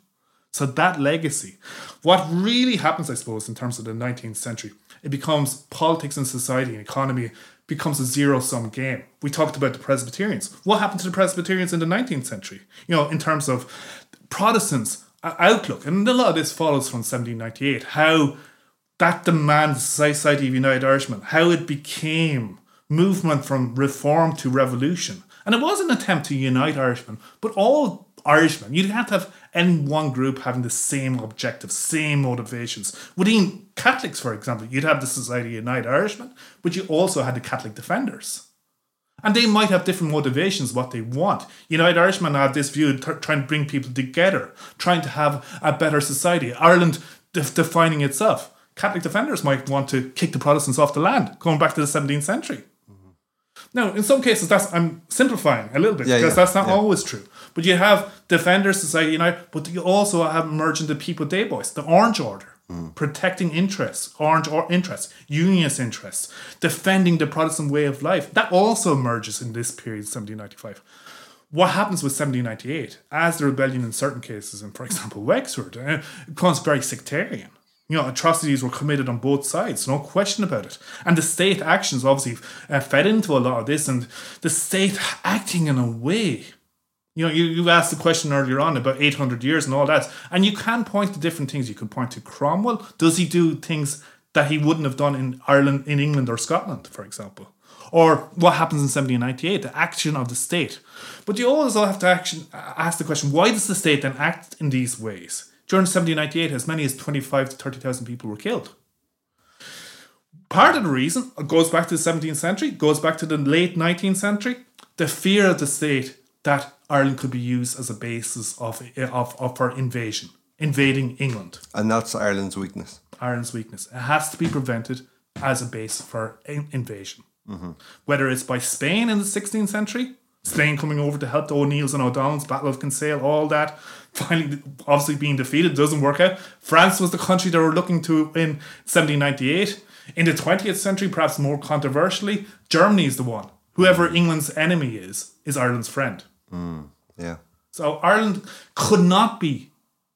So that legacy what really happens i suppose in terms of the 19th century it becomes politics and society and economy becomes a zero sum game. We talked about the Presbyterians. What happened to the Presbyterians in the 19th century? You know, in terms of Protestants' uh, outlook, and a lot of this follows from 1798, how that demand Society of United Irishmen, how it became movement from reform to revolution. And it was an attempt to unite Irishmen, but all Irishmen. You'd have to have any one group having the same objective, same motivations. Within Catholics, for example, you'd have the Society of United Irishmen, but you also had the Catholic Defenders. And they might have different motivations, what they want. United Irishmen have this view, t- trying to bring people together, trying to have a better society. Ireland def- defining itself. Catholic Defenders might want to kick the Protestants off the land, going back to the 17th century. Mm-hmm. Now, in some cases, that's I'm simplifying a little bit yeah, because yeah, that's not yeah. always true. But you have Defenders Society United, but you also have emerging the Peep o' Day Boys, the Orange Order, mm. protecting interests, Orange or interests, Unionist interests, defending the Protestant way of life. That also emerges in this period, 1795. What happens with 1798, as the rebellion in certain cases, and for example Wexford, uh, becomes very sectarian. You know, atrocities were committed on both sides, no question about it. And the state actions obviously uh, fed into a lot of this, and the state acting in a way you know, you, you asked the question earlier on about 800 years and all that, and you can point to different things. You could point to Cromwell. Does he do things that he wouldn't have done in Ireland, in England, or Scotland, for example? Or what happens in 1798, the action of the state. But you also have to action, ask the question why does the state then act in these ways? During 1798, as many as 25 to 30,000 people were killed. Part of the reason goes back to the 17th century, goes back to the late 19th century, the fear of the state that Ireland could be used as a basis of, of, of for invasion, invading England. And that's Ireland's weakness. Ireland's weakness. It has to be prevented as a base for in- invasion. Mm-hmm. Whether it's by Spain in the 16th century, Spain coming over to help the O'Neills and O'Donnells, Battle of Kinsale, all that, finally obviously being defeated, doesn't work out. France was the country they were looking to in 1798. In the 20th century, perhaps more controversially, Germany is the one. Whoever England's enemy is, is Ireland's friend. Yeah. So Ireland could not be,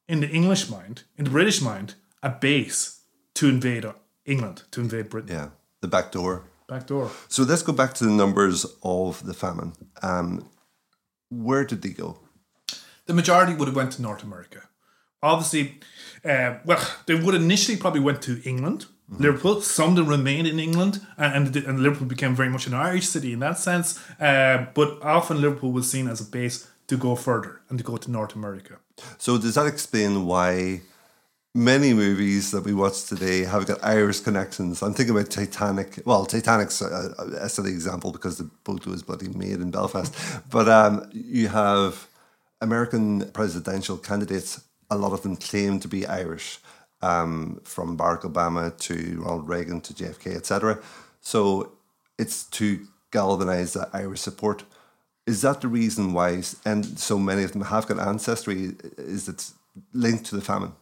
in the English mind, in the British mind, a base to invade England, to invade Britain. Yeah. The back door. Back door. So let's go back to the numbers of the famine. Um, where did they go? The majority would have went to North America. Obviously, uh, well, they would initially probably went to England, Liverpool. Some of them remained in England, and, and, and Liverpool became very much an Irish city in that sense. Uh, but often Liverpool was seen as a base to go further and to go to North America. So does that explain why many movies that we watch today have got Irish connections? I'm thinking about Titanic. Well, Titanic's a, a silly example because the boat was bloody made in Belfast. But um, you have American presidential candidates. A lot of them claim to be Irish, um, from Barack Obama to Ronald Reagan to JFK, etc. So it's to galvanize that Irish support. Is that the reason why, and so many of them have got ancestry? Is it linked to the famine?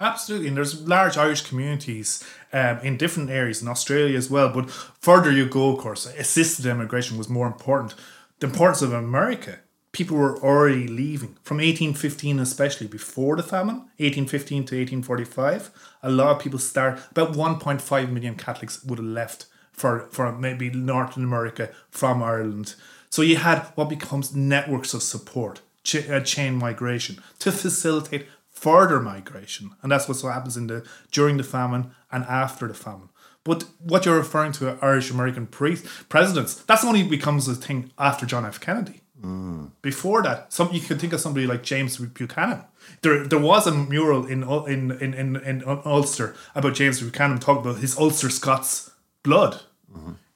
Absolutely, and there's large Irish communities um, in different areas in Australia as well. But further you go, of course, assisted immigration was more important. The importance of America, people were already leaving from 1815, especially before the famine, 1815 to 1845. A lot of people start. About 1.5 million Catholics would have left for for maybe Northern America from Ireland. So you had what becomes networks of support, ch- uh, chain migration to facilitate further migration, and that's what so happens in the during the famine and after the famine. But what you're referring to, Irish American pre- presidents, that's only becomes a thing after John F. Kennedy. Before that, some you can think of somebody like James Buchanan. There, there was a mural in in in in, in Ulster about James Buchanan talking about his Ulster Scots blood.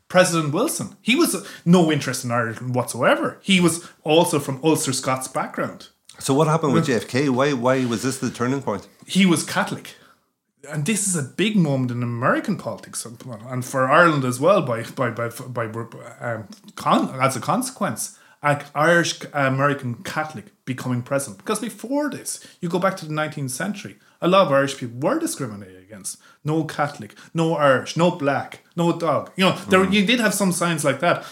President Wilson, he was uh, no interest in Ireland whatsoever. He was also from Ulster Scots background. So what happened with JFK? Why why was this the turning point? he was Catholic. And this is a big moment in American politics and for Ireland as well by by by, by um, con, as a consequence. Irish uh, American Catholic becoming president because before this, you go back to the 19th century, a lot of Irish people were discriminated against. No Catholic, no Irish, no black, no dog. You know, there hmm. you did have some signs like that.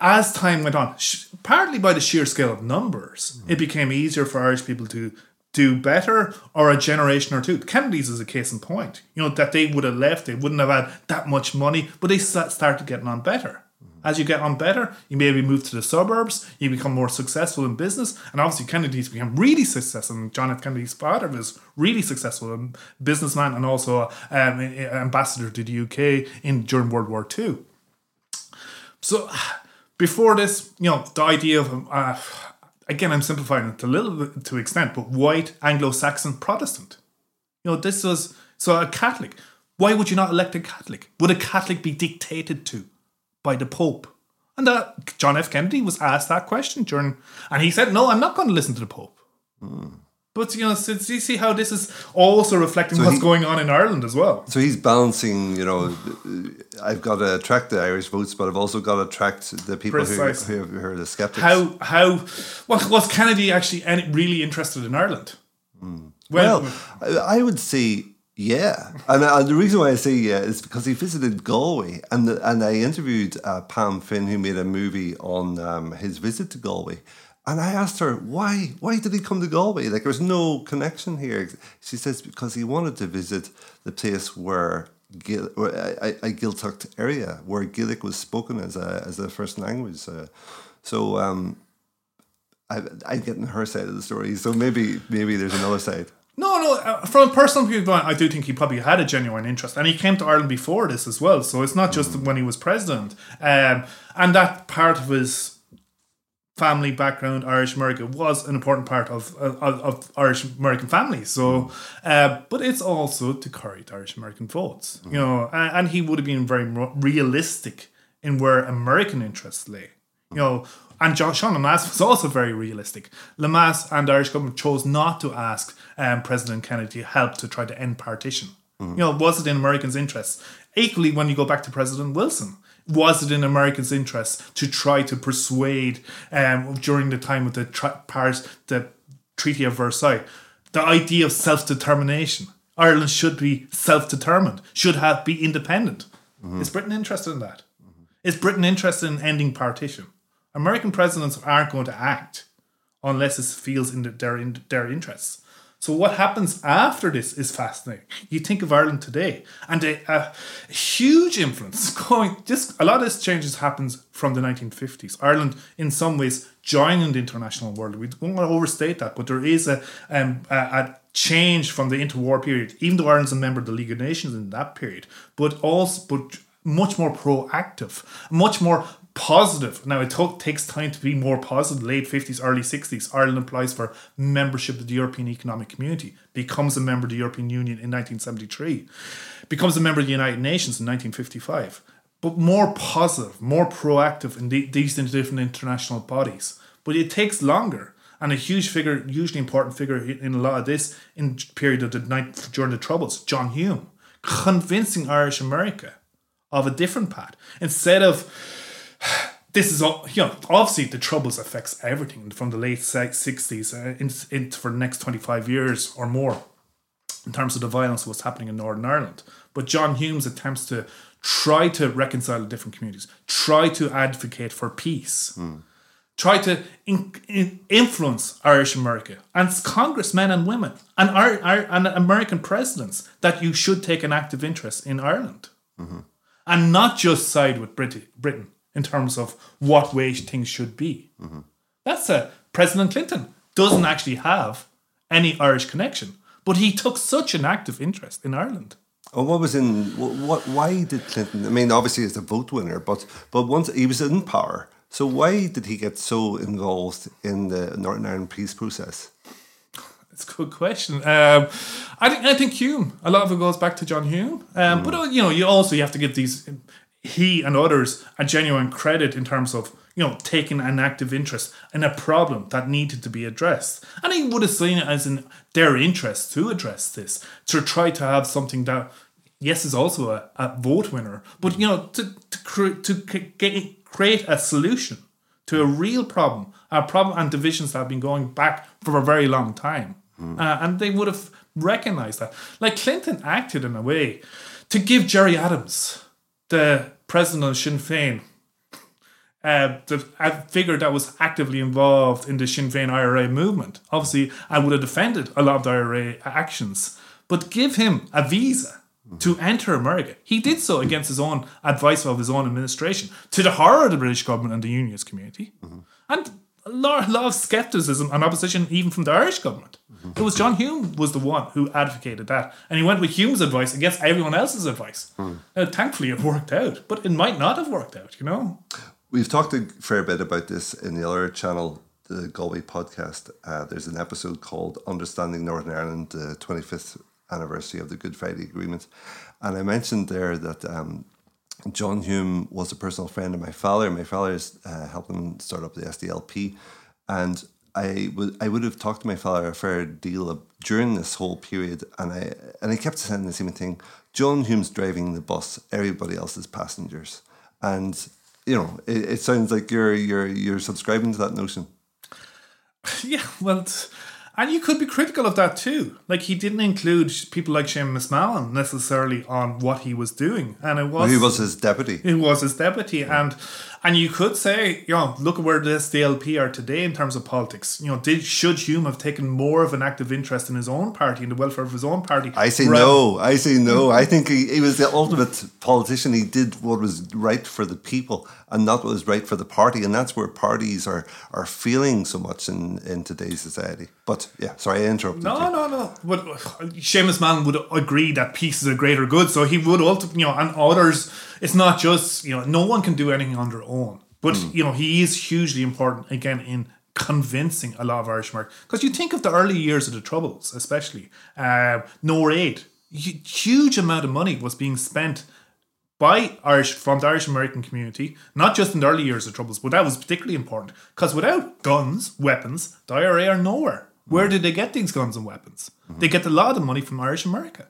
As time went on, sh- partly by the sheer scale of numbers, hmm. it became easier for Irish people to do better or a generation or two. Kennedy's is a case in point. You know, that they would have left, they wouldn't have had that much money, but they started getting on better. As you get on better, you maybe move to the suburbs, you become more successful in business, and obviously Kennedy's become really successful. And John F. Kennedy's father was really successful, businessman and also um, ambassador to the UK in during World War II. So before this, you know, the idea of uh, again, I'm simplifying it a little bit to extent, but white Anglo-Saxon Protestant. You know, this was so a Catholic. Why would you not elect a Catholic? Would a Catholic be dictated to by the Pope? And that John F. Kennedy was asked that question during, and he said, "No, I'm not going to listen to the Pope." Hmm. But you know, so, you see how this is also reflecting So what's he- going on in Ireland as well. So he's balancing, you know, I've got to attract the Irish votes, but I've also got to attract the people who, Precisely. who, who are the skeptics. How how what was Kennedy actually any, really interested in Ireland? Hmm. Well, I I would say yeah, and, uh the reason why I say yeah is because he visited Galway, and the, and I interviewed uh, Pam Finn, who made a movie on um, his visit to Galway, and I asked her why why did he come to Galway? Like there's no connection here. She says because he wanted to visit the place where. Gil, or a, a, area where Gaelic was spoken as a as a first language, uh, so um, I, I'm getting her side of the story. So maybe maybe there's another side. No, no. uh, From a personal viewpoint, I do think he probably had a genuine interest, and he came to Ireland before this as well. So it's not just when he was president, um, and that part of his family background, Irish American, was an important part of of, of Irish American families. So, uh, but it's also to curry Irish American votes, you know, and, and he would have been very realistic in where American interests lay, you know. And John Sean Lemass was also very realistic. Lemass and the Irish government chose not to ask um, President Kennedy help to try to end partition. You know, was it in Americans' interests? Equally, when you go back to President Wilson, was it in Americans' interests to try to persuade um, during the time of the tri- Paris, the Treaty of Versailles, the idea of self determination? Ireland should be self determined, should have be independent. Is Britain interested in that? Is Britain interested in ending partition? American presidents aren't going to act unless it feels in their in their interests. So what happens after this is fascinating. You think of Ireland today, and a, a huge influence going. Just a lot of this changes happens from the 1950s. Ireland, in some ways, joining the international world. We don't want to overstate that, but there is a um, a, a change from the interwar period. Even though Ireland's a member of the League of Nations in that period, but also but much more proactive, much more positive. Now, it to- takes time to be more positive. Late 50s, early 60s, Ireland applies for membership of the European Economic Community, becomes a member of the European Union in 1973, becomes a member of the United Nations in 1955. But more positive, more proactive in the, these different international bodies. But it takes longer. And a huge figure, hugely important figure in a lot of this in period of the night during the Troubles, John Hume, convincing Irish America of a different path instead of this is all you know obviously the troubles affects everything from the late 60s uh, in, in for the next 25 years or more in terms of the violence what's happening in northern ireland. But john hume's attempts to try to reconcile the different communities try to advocate for peace try to in, in- influence Irish America and congressmen and women and, our, our, and American presidents that you should take an active interest in Ireland. And not just side with Brit- Britain in terms of what way things should be. That's a President Clinton doesn't actually have any Irish connection, but he took such an active interest in Ireland. Oh, what was in what, what? Why did Clinton? I mean, obviously, he's a vote winner, but but once he was in power, so why did he get so involved in the Northern Ireland peace process? It's a good question. Um, I think I think Hume. A lot of it goes back to John Hume. Um, But uh, you know, you also you have to give these he and others a genuine credit in terms of you know taking an active interest in a problem that needed to be addressed, and he would have seen it as in their interest to address this to try to have something that yes is also a, a vote winner, but you know to to, cre- to c- create a solution to a real problem, a problem and divisions that have been going back for a very long time. Uh, and they would have recognized that. Like Clinton acted in a way to give Gerry Adams, the president of Sinn Féin, uh, the a figure that was actively involved in the Sinn Féin IRA movement. Obviously, I would have defended a lot of the IRA actions, but give him a visa to enter America. He did so against his own advice of his own administration, to the horror of the British government and the unionist community, and a lot, lot of skepticism and opposition even from the Irish government. It was John Hume was the one who advocated that, and he went with Hume's advice against everyone else's advice. Now, thankfully, it worked out, but it might not have worked out. You know. We've talked a fair bit about this in the other channel, the Galway podcast. Uh, there's an episode called Understanding Northern Ireland, the 25th anniversary of the Good Friday Agreement. And I mentioned there that um, John Hume was a personal friend of my father. My father uh, helped him start up the SDLP. And I would I would have talked to my father a fair deal of, during this whole period, and I and I kept saying the same thing. John Hume's driving the bus, everybody else is passengers, and you know it, it sounds like you're you're you're subscribing to that notion. Yeah, well, t- and you could be critical of that too. Like he didn't include people like Seamus Mallon necessarily on what he was doing, and it was He was his deputy. It was his deputy, and and you could say, you know, look at where the SDLP are today in terms of politics. You know, did should Hume have taken more of an active interest in his own party and the welfare of his own party? I say rather- no. I say no. I think he, he was the ultimate politician. He did what was right for the people and not what was right for the party. And that's where parties are are feeling so much in, in today's society. But yeah, sorry, I interrupted No, you. no, no. But uh, Seamus Mallon would agree that peace is a greater good, so he would ultimately, you know, and others. It's not just you know, no one can do anything on their own. But mm. you know, he is hugely important again in convincing a lot of Irish Americans. Because you think of the early years of the Troubles, especially uh, no aid, Hu- huge amount of money was being spent by Irish from the Irish American community, not just in the early years of Troubles, but that was particularly important because without guns, weapons, the IRA are nowhere. Where mm. did they get these guns and weapons? Mm-hmm. They get a lot of money from Irish America.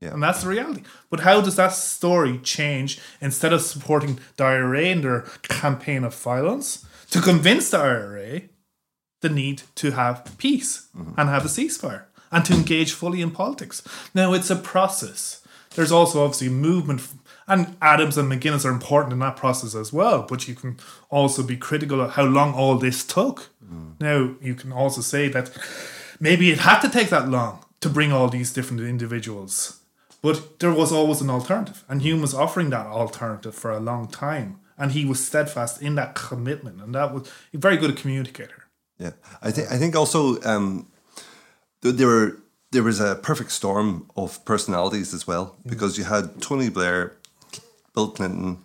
Yeah. And that's the reality. But how does that story change instead of supporting the IRA in their campaign of violence to convince the IRA the need to have peace mm-hmm. and have a ceasefire and to engage fully in politics? Now, it's a process. There's also obviously movement, and Adams and McGuinness are important in that process as well. But you can also be critical of how long all this took. Mm. Now, you can also say that maybe it had to take that long to bring all these different individuals. But there was always an alternative, and Hume was offering that alternative for a long time, and he was steadfast in that commitment, and that was a very good communicator. Yeah, I think I think also um, th- there were there was a perfect storm of personalities as well because you had Tony Blair, Bill Clinton,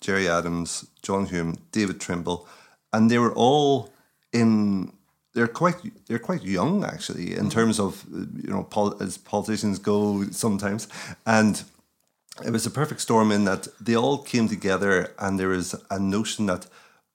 Gerry Adams, John Hume, David Trimble, and they were all in. They're quite they're quite young actually in terms of you know pol- as politicians go sometimes, and it was a perfect storm in that they all came together and there was a notion that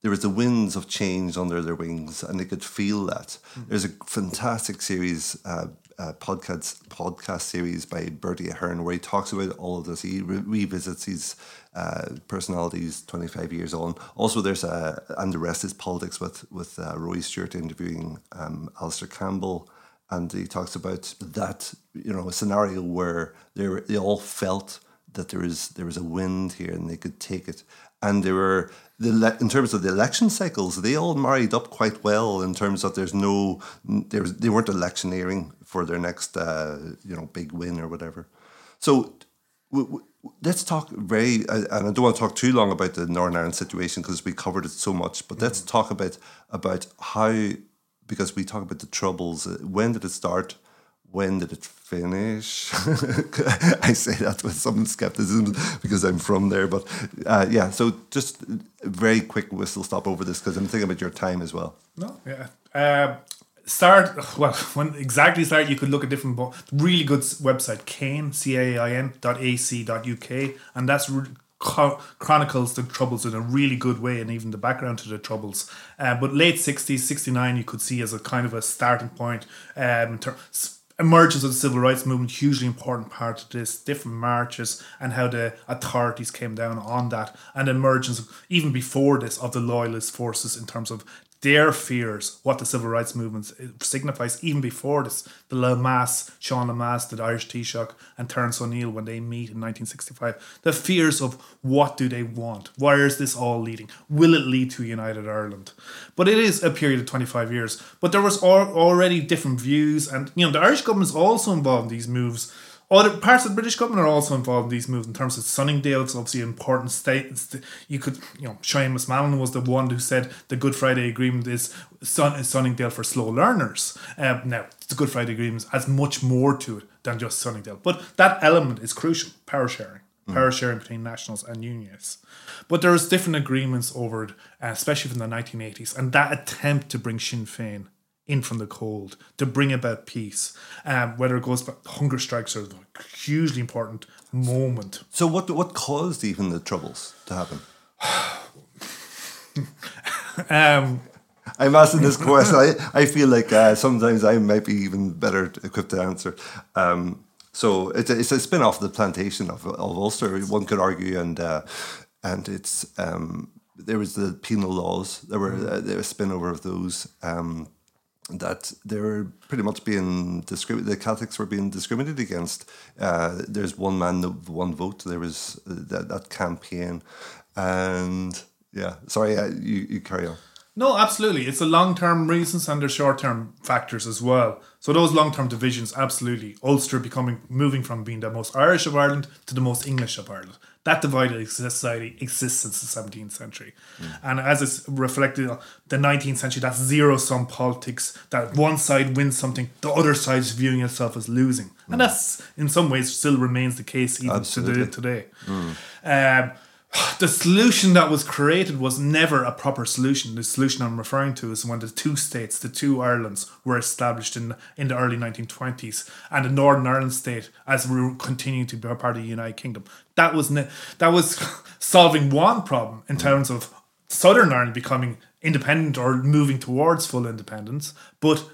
there was the winds of change under their wings and they could feel that. There's a fantastic series, uh, uh, podcast podcast series by Bertie Ahern where he talks about all of this. He re- revisits these uh, personalities 25 years on. Also, there's a, and the rest is politics with, with uh, Rory Stewart interviewing um, Alastair Campbell. And he talks about that you know a scenario where they were, they all felt that there is there was a wind here and they could take it. And they were the in terms of the election cycles they all married up quite well in terms of there's no there was, they weren't electioneering for their next uh, you know big win or whatever. So w- w- let's talk very and I don't want to talk too long about the Northern Ireland situation because we covered it so much but let's talk about about how because we talk about the troubles uh, when did it start? When did it finish? I say that with some skepticism because I'm from there but uh, yeah so just a very quick whistle stop over this because I'm thinking about your time as well. No, yeah. Uh, start well when exactly start you could look at different bo- really good website Cain C A I N dot A C dot UK and that's re- chronicles the troubles in a really good way and even the background to the troubles. Uh, but late sixties, sixty nine, you could see as a kind of a starting point. Um, ter- emergence of the civil rights movement hugely important part of this different marches and how the authorities came down on that and emergence even before this of the loyalist forces in terms of their fears what the civil rights movement signifies even before this the Lemass, Sean Lemass, the Irish Taoiseach and Terence O'Neill when they meet in 1965 the fears of what do they want? Where is this all leading? Will it lead to united Ireland? But it is a period of 25 years. But there was al- already different views and you know the Irish government is also involved in these moves other parts of the British government are also involved in these moves in terms of Sunningdale. It's obviously an important state. It's you could, you know, Seamus Mallon was the one who said the Good Friday Agreement is, Sun, is Sunningdale for slow learners. Um, now, the Good Friday Agreement has much more to it than just Sunningdale, but that element is crucial. Power sharing, power sharing between nationals and unionists. But there's different agreements over it, uh, especially from the 1980s, and that attempt to bring Sinn Féin in from the cold to bring about peace. Um, whether it goes back, hunger strikes are a hugely important moment. so what what caused even the troubles to happen Um, I'm asking this question. I, I feel like uh, sometimes I might be even better equipped to answer. Um, so it's a, it's a spin off of the plantation of, of Ulster, one could argue, and uh, and it's um, there was the penal laws. There were uh, there was a spin over of those. Um, that they were pretty much being discriminated. The Catholics were being discriminated against. Uh, there's one man, one vote. There was uh, that, that campaign, and yeah. Sorry, uh, you you carry on. no, absolutely. It's the long term reasons and the short term factors as well. So those long term divisions, absolutely. Ulster becoming moving from being the most Irish of Ireland to the most English of Ireland. That divided society uh, exists since the 17th century. Mm. And as it's reflected on the 19th century, that's zero sum politics, that one side wins something, the other side's viewing itself as losing. And mm. that's in some ways still remains the case even Absolutely. today. today. Um, the solution that was created was never a proper solution. The solution I'm referring to is when the two states, the two Irelands, were established in in the early 1920s, and the Northern Ireland state, as we were continuing to be a part of the United Kingdom, that was ne- that was solving one problem in terms of Southern Ireland becoming independent or moving towards full independence, but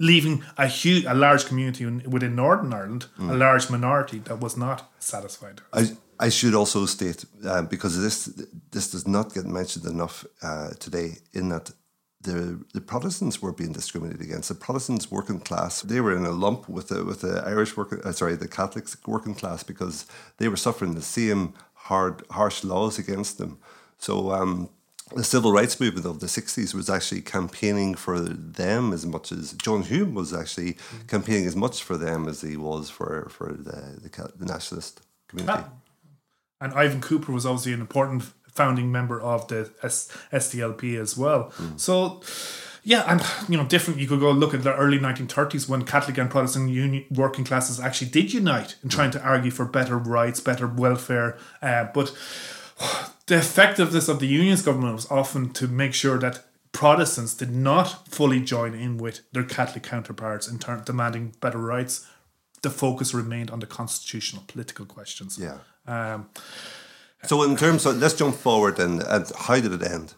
leaving a huge, a large community within Northern Ireland, a mm. large minority that was not satisfied. I, I should also state uh, because this this does not get mentioned enough uh, today. In that the the Protestants were being discriminated against. The Protestants working class they were in a lump with the with the Irish working uh, sorry the Catholics working class because they were suffering the same hard harsh laws against them. So. Um, the civil rights movement of the 60s was actually campaigning for them as much as John Hume was actually campaigning as much for them as he was for, for the, the, the nationalist community. Ah. And Ivan Cooper was obviously an important founding member of the S- SDLP as well. So, yeah, and you know, different. You could go look at the early 1930s when Catholic and Protestant union, working classes actually did unite in trying to argue for better rights, better welfare. Uh, but the effectiveness of the Unionist government was often to make sure that Protestants did not fully join in with their Catholic counterparts in terms demanding better rights. The focus remained on the constitutional political questions. Yeah. Um, So in terms of let's jump forward and, and how did it end?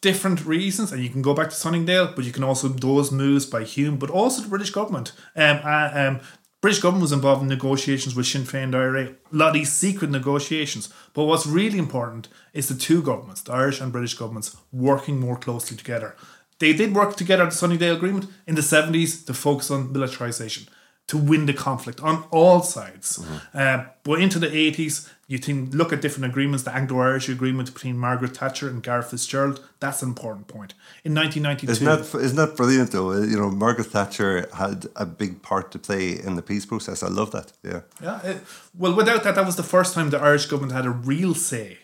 different reasons, and you can go back to Sunningdale, but you can also those moves by Hume, but also the British government. Um, uh, um, British government was involved in negotiations with Sinn Féin and IRA, a lot of these secret negotiations. But what's really important is the two governments, the Irish and British governments, working more closely together. They did work together at the Sunningdale Agreement in the 70s to focus on militarisation, to win the conflict on all sides. Uh, but into the 80s, you can look at different agreements. The Anglo-Irish agreement between Margaret Thatcher and Garret FitzGerald, that's an important point. In 1992... Isn't that isn't that brilliant though? Uh, you know, Margaret Thatcher had a big part to play in the peace process. I love that. Yeah. Yeah. It, well, without that, that was the first time the Irish government had a real say.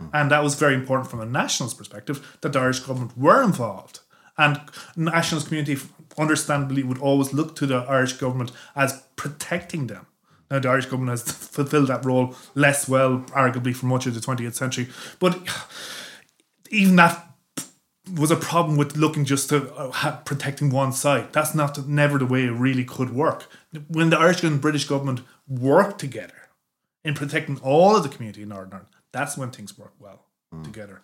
Mm. And that was very important from a nationalist perspective that the Irish government were involved. And nationalist community, understandably, would always look to the Irish government as protecting them. Now, the Irish government has fulfilled that role less well, arguably, for much of the 20th century. But even that was a problem with looking just to uh, protecting one side. That's not never the way it really could work. When the Irish and British government work together in protecting all of the community in Northern Ireland, that's when things work well together.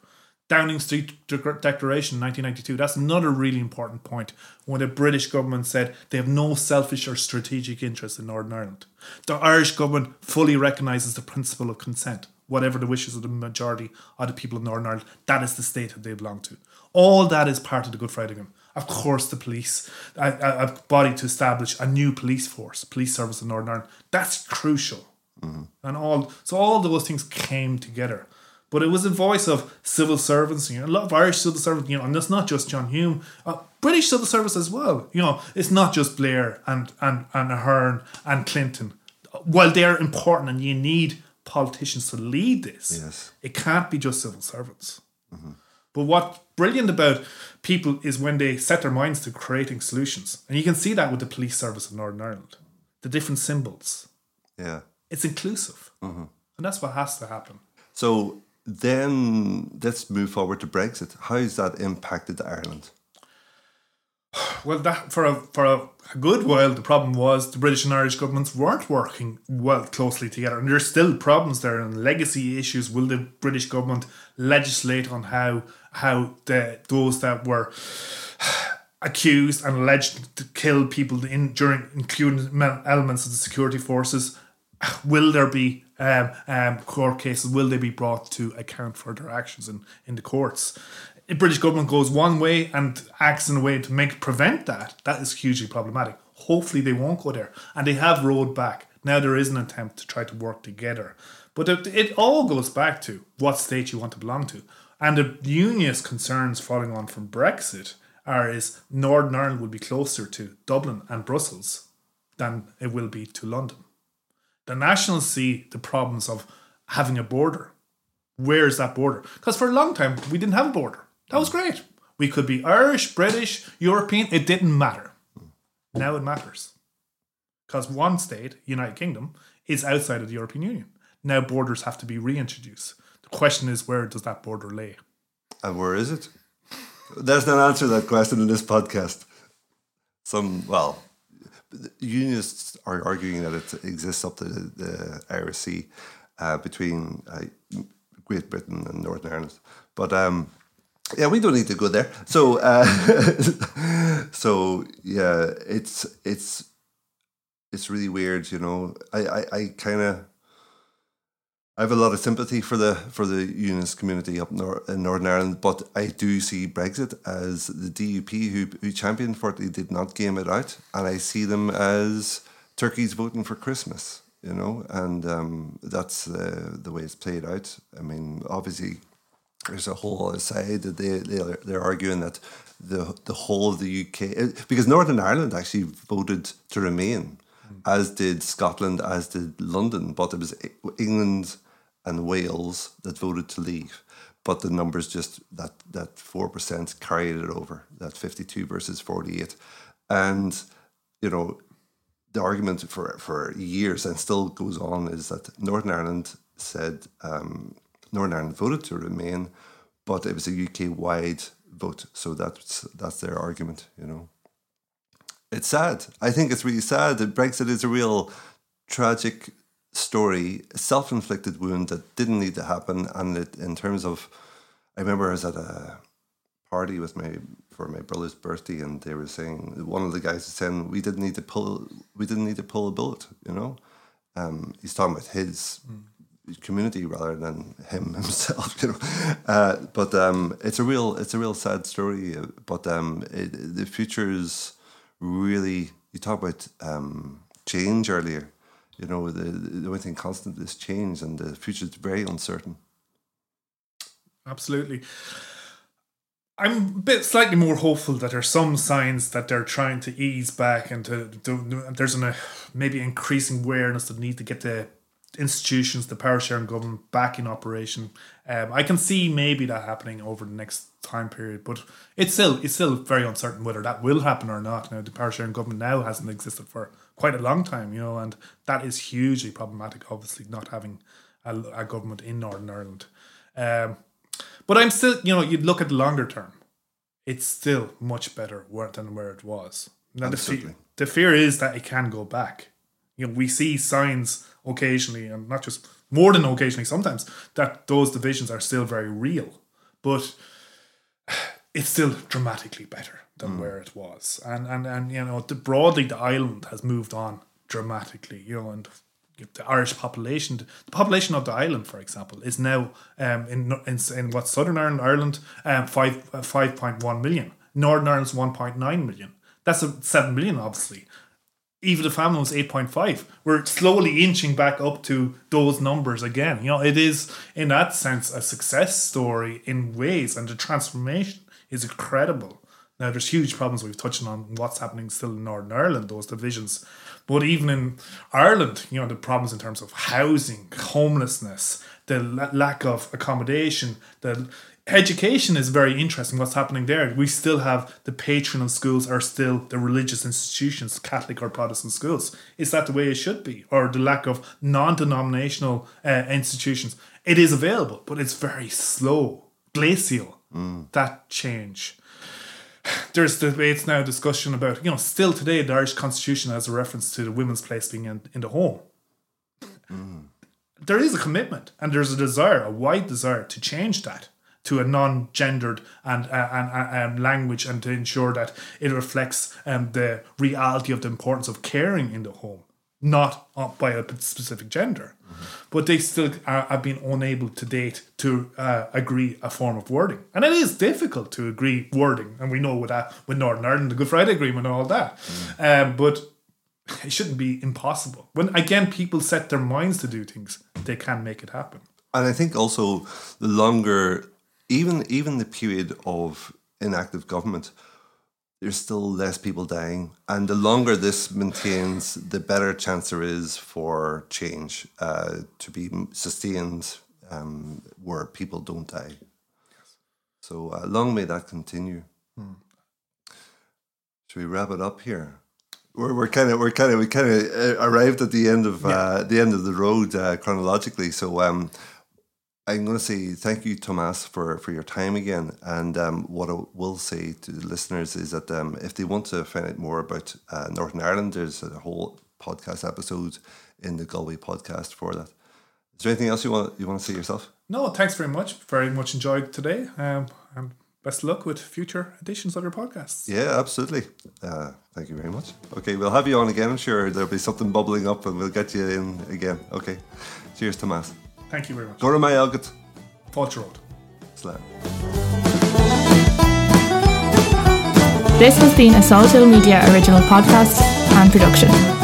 Downing Street De- Declaration 1992, that's another really important point when the British government said they have no selfish or strategic interest in Northern Ireland. The Irish government fully recognises the principle of consent. Whatever the wishes of the majority of the people of Northern Ireland, that is the state that they belong to. All that is part of the Good Friday Agreement. Of course, the police, a, a, body to establish a new police force, police service in Northern Ireland, that's crucial. Mm-hmm. And all so all those things came together. But it was a voice of civil servants, you know, a lot of Irish civil servants, you know, and it's not just John Hume, uh, British civil service as well. You know, it's not just Blair and and and Ahern and Clinton. While they're important and you need politicians to lead this, Yes. it can't be just civil servants. But what's brilliant about people is when they set their minds to creating solutions. And you can see that with the police service in Northern Ireland. The different symbols. Yeah. It's inclusive. And that's what has to happen. So then let's move forward to Brexit. How has that impacted Ireland? Well, that for a for a, good while, the problem was the British and Irish governments weren't working well closely together, and there's still problems there and legacy issues. Will the British government legislate on how how the those that were accused and alleged to kill people in during including elements of the security forces? Will there be um, um, court cases? Will they be brought to account for their actions in, in the courts? If British government goes one way and acts in a way to make prevent that, that is hugely problematic. Hopefully they won't go there, and they have rolled back. Now there is an attempt to try to work together, but it, it all goes back to what state you want to belong to, and the unionist concerns following on from Brexit are is Northern Ireland will be closer to Dublin and Brussels than it will be to London. The Nationals see the problems of having a border. Where's that border? Because for a long time we didn't have a border. That was great. We could be Irish, British, European. It didn't matter. Now it matters. Because one state, United Kingdom, is outside of the European Union. Now borders have to be reintroduced. The question is, where does that border lay? And where is it? There's no answer to that question in this podcast. Some, well, unionists are arguing that it exists up to the, the Irish Sea uh, between uh, Great Britain and Northern Ireland. But um, yeah, we don't need to go there. So, uh, so yeah, it's it's it's really weird, you know. I I, I kind of I have a lot of sympathy for the for the unionist community up nor- in Northern Ireland, but I do see Brexit as the DUP who who championed for it. They did not game it out, and I see them as turkeys voting for Christmas. You know, and um, that's uh, the way it's played out. I mean, obviously, there's a whole side that they they they're arguing that the the whole of the UK because Northern Ireland actually voted to remain, as did Scotland, as did London, but it was England and Wales that voted to leave. But the numbers just that that four percent carried it over that fifty two versus forty eight, and you know the argument for for years and still goes on is that Northern Ireland said um, Northern Ireland voted to remain, but it was a UK wide vote, so that's that's their argument. You know, it's sad. I think it's really sad that Brexit is a real tragic story, self inflicted wound that didn't need to happen, and it in terms of, I remember I was at a party with my for my brother's birthday, and they were saying one of the guys was saying we didn't need to pull we didn't need to pull a bullet, you know. Um, he's talking about his mm. community rather than him himself, you know. Uh, but um, it's a real it's a real sad story. But um, it, the future is really you talk about um, change earlier. You know, the the only thing constant is change, and the future is very uncertain. Absolutely. I'm a bit slightly more hopeful that there's some signs that they're trying to ease back and to, to there's an, a maybe increasing awareness that need to get the institutions, the power sharing government back in operation. Um, I can see maybe that happening over the next time period, but it's still it's still very uncertain whether that will happen or not. Now the power sharing government now hasn't existed for quite a long time, you know, and that is hugely problematic. Obviously, not having a, a government in Northern Ireland. Um, but I'm still, you know, you look at the longer term, it's still much better than where it was. Now the fear, the fear is that it can go back. You know, we see signs occasionally, and not just more than occasionally, sometimes that those divisions are still very real, but it's still dramatically better than mm. where it was. And and and you know, the, broadly the island has moved on dramatically. You know, and the Irish population, the population of the island, for example, is now um, in, in in what Southern Ireland, Ireland, um, five uh, five point one million. Northern Ireland's one point nine million. That's a seven million, obviously. Even the famine was eight point five. We're slowly inching back up to those numbers again. You know, it is in that sense a success story in ways, and the transformation is incredible. Now, there's huge problems we've touched on what's happening still in Northern Ireland, those divisions. But even in Ireland, you know, the problems in terms of housing, homelessness, the lack of accommodation, the education is very interesting what's happening there. We still have the patronal schools are still the religious institutions catholic or protestant schools. Is that the way it should be? Or the lack of non-denominational uh, institutions? It is available but it's very slow glacial mm. that change there's debates now, discussion about, you know, still today the Irish Constitution has a reference to the women's place being in, in the home. Mm. There is a commitment and there's a desire, a wide desire to change that to a non-gendered and, uh, and, and, language and to ensure that it reflects um, the reality of the importance of caring in the home not by a specific gender. Mm-hmm. But they still are, have been unable to date to uh, agree a form of wording. And it is difficult to agree wording. And we know with that, with Northern Ireland, the Good Friday Agreement and all that. Mm. Um, but it shouldn't be impossible. When, again, people set their minds to do things, they can make it happen. And I think also the longer, even even the period of inactive government, there's still less people dying. And the longer this maintains, the better chance there is for change uh, to be sustained um, where people don't die. Yes. So uh, long may that continue. Hmm. Should we wrap it up here? we're, we're kind of we're kind of we kind of uh, arrived at the end of uh, the end of the road uh, chronologically. So um, I'm going to say thank you, Tomás, for, for your time again. And um, what I will say to the listeners is that um, if they want to find out more about uh, Northern Ireland, there's a whole podcast episode in the Galway podcast for that. Is there anything else you want you want to say yourself? No, thanks very much. Very much enjoyed today. Um, and best of luck with future editions of your podcast. Yeah, absolutely. Uh, thank you very much. Okay, we'll have you on again. I'm sure there'll be something bubbling up and we'll get you in again. Okay. Cheers, Tomás. Thank you very much. Go raibh maith agat. Falter Road. Slán. This has been a Salto Media original podcast and production.